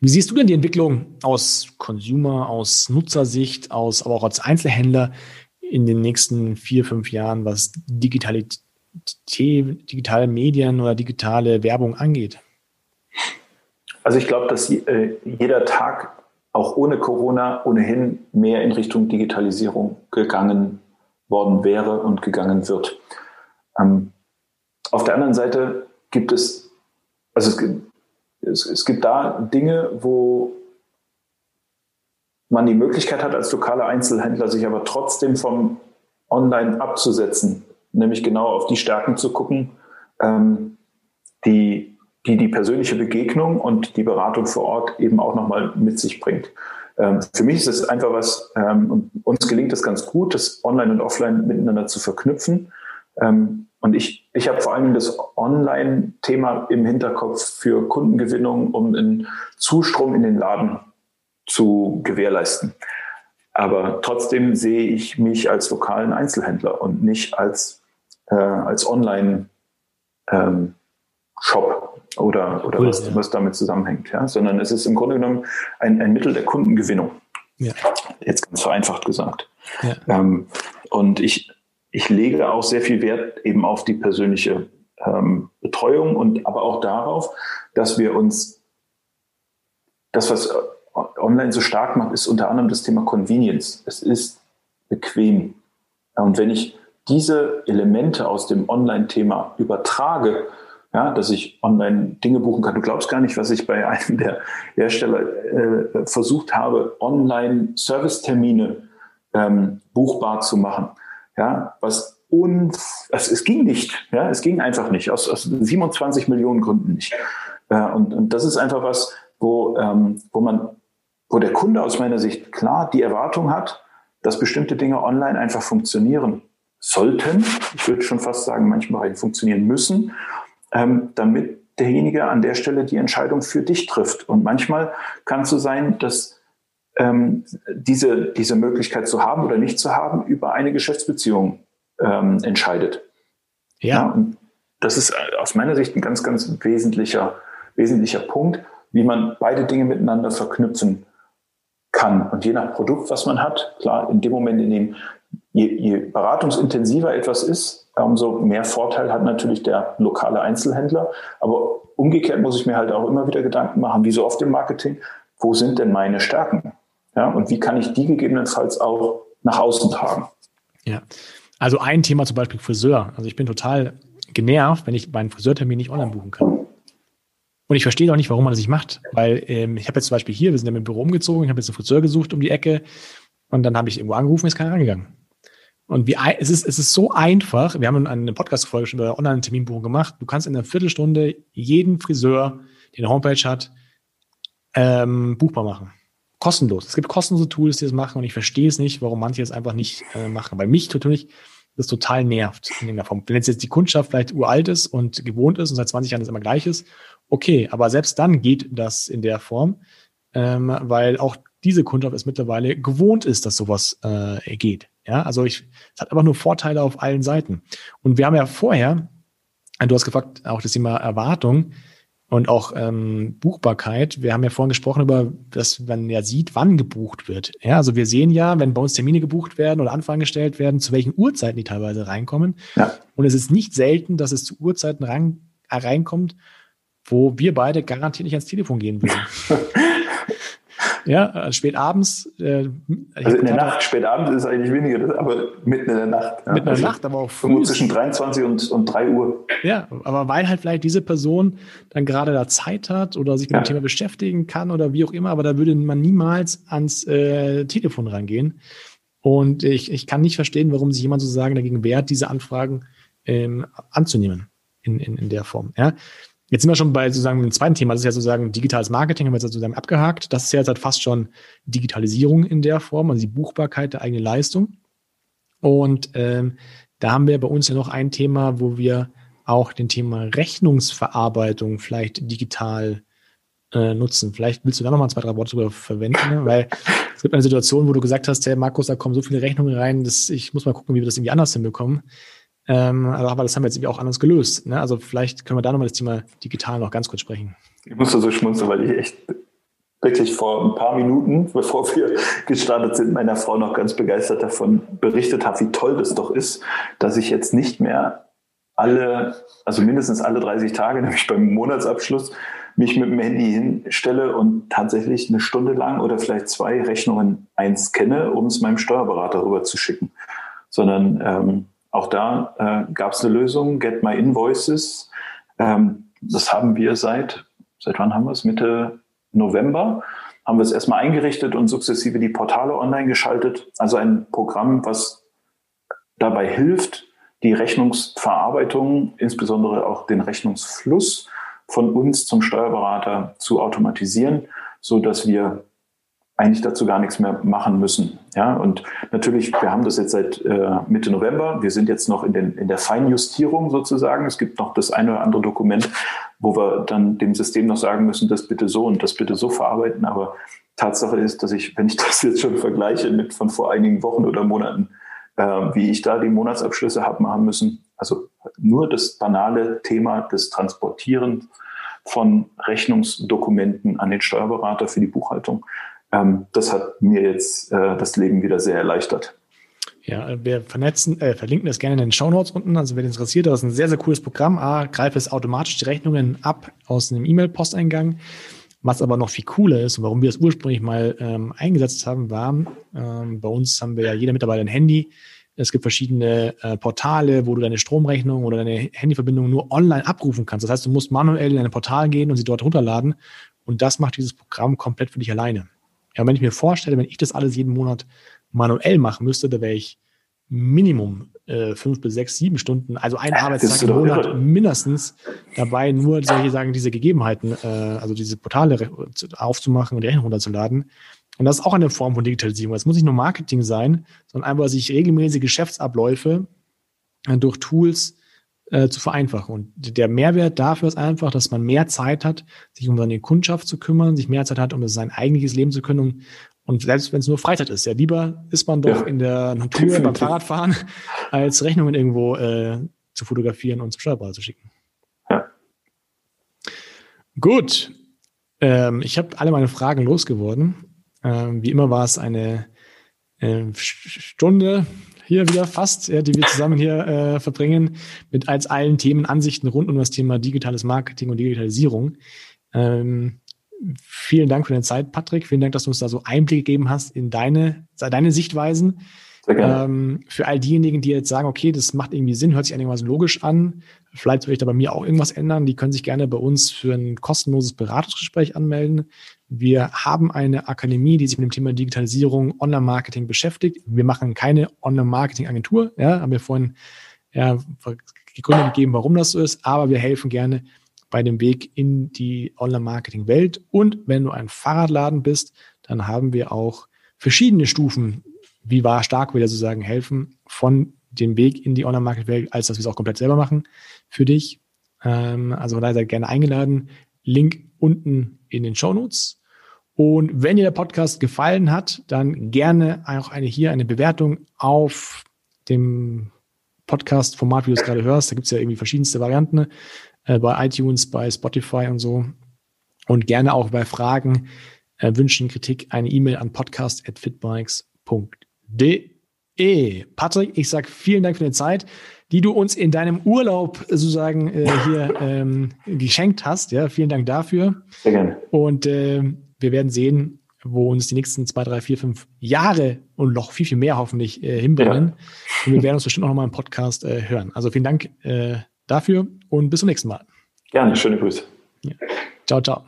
Wie siehst du denn die Entwicklung aus Consumer, aus Nutzersicht, aus, aber auch als Einzelhändler in den nächsten vier, fünf Jahren, was Digitalität, digitale Medien oder digitale Werbung angeht? Also ich glaube, dass äh, jeder Tag auch ohne Corona ohnehin mehr in Richtung Digitalisierung gegangen worden wäre und gegangen wird. Ähm, auf der anderen Seite gibt es, also es es, es gibt da Dinge, wo man die Möglichkeit hat, als lokaler Einzelhändler sich aber trotzdem vom Online abzusetzen, nämlich genau auf die Stärken zu gucken, ähm, die, die die persönliche Begegnung und die Beratung vor Ort eben auch nochmal mit sich bringt. Ähm, für mich ist es einfach was, ähm, uns gelingt es ganz gut, das Online und Offline miteinander zu verknüpfen. Ähm, und ich, ich habe vor allem das Online-Thema im Hinterkopf für Kundengewinnung, um einen Zustrom in den Laden zu gewährleisten. Aber trotzdem sehe ich mich als lokalen Einzelhändler und nicht als, äh, als Online-Shop ähm, oder, oder cool, was, ja. was damit zusammenhängt. Ja? Sondern es ist im Grunde genommen ein, ein Mittel der Kundengewinnung. Ja. Jetzt ganz vereinfacht gesagt. Ja. Ähm, und ich, ich lege auch sehr viel Wert eben auf die persönliche ähm, Betreuung und aber auch darauf, dass wir uns das, was online so stark macht, ist unter anderem das Thema Convenience. Es ist bequem. Und wenn ich diese Elemente aus dem Online-Thema übertrage, ja, dass ich online Dinge buchen kann. Du glaubst gar nicht, was ich bei einem der Hersteller äh, versucht habe, online Servicetermine ähm, buchbar zu machen. Ja, was uns, also es ging nicht, ja, es ging einfach nicht, aus, aus 27 Millionen Gründen nicht. Äh, und, und das ist einfach was, wo, ähm, wo man, wo der Kunde aus meiner Sicht klar die Erwartung hat, dass bestimmte Dinge online einfach funktionieren sollten. Ich würde schon fast sagen, manchmal funktionieren müssen, ähm, damit derjenige an der Stelle die Entscheidung für dich trifft. Und manchmal kann es so sein, dass ähm, diese, diese Möglichkeit zu haben oder nicht zu haben über eine Geschäftsbeziehung ähm, entscheidet. Ja. ja. Und das ist aus meiner Sicht ein ganz, ganz wesentlicher, wesentlicher Punkt, wie man beide Dinge miteinander verknüpfen kann. Und je nach Produkt, was man hat, klar, in dem Moment, in dem je, je beratungsintensiver etwas ist, umso mehr Vorteil hat natürlich der lokale Einzelhändler. Aber umgekehrt muss ich mir halt auch immer wieder Gedanken machen, wie so oft im Marketing, wo sind denn meine Stärken? Ja, und wie kann ich die gegebenenfalls auch nach außen tragen? Ja, also ein Thema zum Beispiel Friseur. Also ich bin total genervt, wenn ich meinen Friseurtermin nicht online buchen kann. Und ich verstehe auch nicht, warum man das nicht macht. Weil ähm, ich habe jetzt zum Beispiel hier, wir sind ja mit dem Büro umgezogen, ich habe jetzt einen Friseur gesucht um die Ecke und dann habe ich irgendwo angerufen, ist keiner rangegangen. Und wie, es ist, es ist so einfach. Wir haben eine Podcast-Folge schon über Online-Terminbuchung gemacht. Du kannst in einer Viertelstunde jeden Friseur, der eine Homepage hat, ähm, buchbar machen. Kostenlos. Es gibt kostenlose Tools, die das machen und ich verstehe es nicht, warum manche es einfach nicht äh, machen. Bei mich natürlich das total nervt in irgendeiner Form. Wenn jetzt, die Kundschaft vielleicht uralt ist und gewohnt ist und seit 20 Jahren das immer gleich ist, okay, aber selbst dann geht das in der Form, ähm, weil auch diese Kundschaft es mittlerweile gewohnt ist, dass sowas äh, geht. Ja, also ich, es hat einfach nur Vorteile auf allen Seiten. Und wir haben ja vorher, du hast gefragt, auch das Thema Erwartung und auch ähm, Buchbarkeit. Wir haben ja vorhin gesprochen über, dass man ja sieht, wann gebucht wird. Ja, also wir sehen ja, wenn bei uns Termine gebucht werden oder Anfragen gestellt werden, zu welchen Uhrzeiten die teilweise reinkommen. Ja. Und es ist nicht selten, dass es zu Uhrzeiten rein, reinkommt, wo wir beide garantiert nicht ans Telefon gehen würden. Ja, also spät abends. Äh, also in der Nacht, spät abends ist eigentlich weniger, aber mitten in der Nacht. Ja. Mitten in der also Nacht, aber auch früh. Zwischen 23 und, und 3 Uhr. Ja, aber weil halt vielleicht diese Person dann gerade da Zeit hat oder sich mit ja. dem Thema beschäftigen kann oder wie auch immer, aber da würde man niemals ans äh, Telefon rangehen. Und ich, ich kann nicht verstehen, warum sich jemand sozusagen dagegen wehrt, diese Anfragen ähm, anzunehmen in, in, in der Form. Ja. Jetzt sind wir schon bei sozusagen dem zweiten Thema, das ist ja sozusagen digitales Marketing, haben wir jetzt sozusagen abgehakt. Das ist ja jetzt halt fast schon Digitalisierung in der Form, also die Buchbarkeit der eigenen Leistung. Und ähm, da haben wir bei uns ja noch ein Thema, wo wir auch den Thema Rechnungsverarbeitung vielleicht digital äh, nutzen. Vielleicht willst du da noch mal zwei, drei Worte drüber verwenden, ne? weil es gibt eine Situation, wo du gesagt hast, hey Markus, da kommen so viele Rechnungen rein, dass ich muss mal gucken, wie wir das irgendwie anders hinbekommen. Ähm, aber das haben wir jetzt auch anders gelöst. Ne? Also vielleicht können wir da nochmal das Thema digital noch ganz kurz sprechen. Ich musste so schmunzeln, weil ich echt wirklich vor ein paar Minuten, bevor wir gestartet sind, meiner Frau noch ganz begeistert davon berichtet habe, wie toll das doch ist, dass ich jetzt nicht mehr alle, also mindestens alle 30 Tage, nämlich beim Monatsabschluss, mich mit dem Handy hinstelle und tatsächlich eine Stunde lang oder vielleicht zwei Rechnungen einscanne, um es meinem Steuerberater rüber zu schicken. Sondern ähm, auch da äh, gab es eine Lösung, Get My Invoices. Ähm, das haben wir seit, seit wann haben wir es? Mitte November haben wir es erstmal eingerichtet und sukzessive die Portale online geschaltet. Also ein Programm, was dabei hilft, die Rechnungsverarbeitung, insbesondere auch den Rechnungsfluss von uns zum Steuerberater zu automatisieren, so dass wir eigentlich dazu gar nichts mehr machen müssen. Ja, und natürlich, wir haben das jetzt seit äh, Mitte November. Wir sind jetzt noch in, den, in der Feinjustierung sozusagen. Es gibt noch das eine oder andere Dokument, wo wir dann dem System noch sagen müssen, das bitte so und das bitte so verarbeiten. Aber Tatsache ist, dass ich, wenn ich das jetzt schon vergleiche mit von vor einigen Wochen oder Monaten, äh, wie ich da die Monatsabschlüsse habe machen müssen, also nur das banale Thema des Transportieren von Rechnungsdokumenten an den Steuerberater für die Buchhaltung, ähm, das hat mir jetzt äh, das Leben wieder sehr erleichtert. Ja, wir vernetzen, äh, verlinken das gerne in den Show Notes unten. Also wer interessiert, das ist ein sehr, sehr cooles Programm. A, greift es automatisch die Rechnungen ab aus einem E-Mail-Posteingang. Was aber noch viel cooler ist und warum wir das ursprünglich mal ähm, eingesetzt haben, war, ähm, bei uns haben wir ja jeder Mitarbeiter ein Handy. Es gibt verschiedene äh, Portale, wo du deine Stromrechnung oder deine Handyverbindung nur online abrufen kannst. Das heißt, du musst manuell in ein Portal gehen und sie dort runterladen. Und das macht dieses Programm komplett für dich alleine. Ja, wenn ich mir vorstelle, wenn ich das alles jeden Monat manuell machen müsste, da wäre ich Minimum äh, fünf bis sechs, sieben Stunden, also ein Arbeitstag im Monat irre. mindestens dabei, nur solche sagen, diese Gegebenheiten, äh, also diese Portale aufzumachen und die Rechnung runterzuladen. Und das ist auch eine Form von Digitalisierung. Es muss nicht nur Marketing sein, sondern einfach sich regelmäßige Geschäftsabläufe äh, durch Tools äh, zu vereinfachen. Und der Mehrwert dafür ist einfach, dass man mehr Zeit hat, sich um seine Kundschaft zu kümmern, sich mehr Zeit hat, um sein eigentliches Leben zu können, und selbst wenn es nur Freizeit ist, ja, lieber ist man doch ja, in der Natur beim Fahrradfahren, als Rechnungen irgendwo äh, zu fotografieren und zum Steuerberater zu schicken. Ja. Gut. Ähm, ich habe alle meine Fragen losgeworden. Ähm, wie immer war es eine äh, Stunde hier wieder fast, ja, die wir zusammen hier äh, verbringen, mit als allen Themen, Ansichten rund um das Thema digitales Marketing und Digitalisierung. Ähm, vielen Dank für deine Zeit, Patrick. Vielen Dank, dass du uns da so Einblick gegeben hast in deine, deine Sichtweisen. Ähm, für all diejenigen, die jetzt sagen, okay, das macht irgendwie Sinn, hört sich einigermaßen logisch an, vielleicht will ich da bei mir auch irgendwas ändern, die können sich gerne bei uns für ein kostenloses Beratungsgespräch anmelden. Wir haben eine Akademie, die sich mit dem Thema Digitalisierung, Online-Marketing beschäftigt. Wir machen keine Online-Marketing-Agentur, ja, haben wir vorhin ja, gegründet gegeben, warum das so ist, aber wir helfen gerne bei dem Weg in die Online-Marketing-Welt. Und wenn du ein Fahrradladen bist, dann haben wir auch verschiedene Stufen, wie war stark wieder zu sagen, helfen von dem Weg in die Online-Marketing-Welt, als dass wir es auch komplett selber machen für dich. Ähm, also von daher seid gerne eingeladen. Link unten in den Show Notes. Und wenn dir der Podcast gefallen hat, dann gerne auch eine hier eine Bewertung auf dem Podcast-Format, wie du es gerade hörst. Da gibt es ja irgendwie verschiedenste Varianten äh, bei iTunes, bei Spotify und so. Und gerne auch bei Fragen, äh, Wünschen, Kritik eine E-Mail an podcast.fitbikes.de. Patrick, ich sage vielen Dank für deine Zeit, die du uns in deinem Urlaub sozusagen äh, hier ähm, geschenkt hast. Ja, vielen Dank dafür. Sehr gerne. Und äh, wir werden sehen, wo uns die nächsten zwei, drei, vier, fünf Jahre und noch viel, viel mehr hoffentlich äh, hinbringen. Ja. Und wir werden uns bestimmt auch noch mal im Podcast äh, hören. Also vielen Dank äh, dafür und bis zum nächsten Mal. Gerne, schöne Grüße. Ja. Ciao, ciao.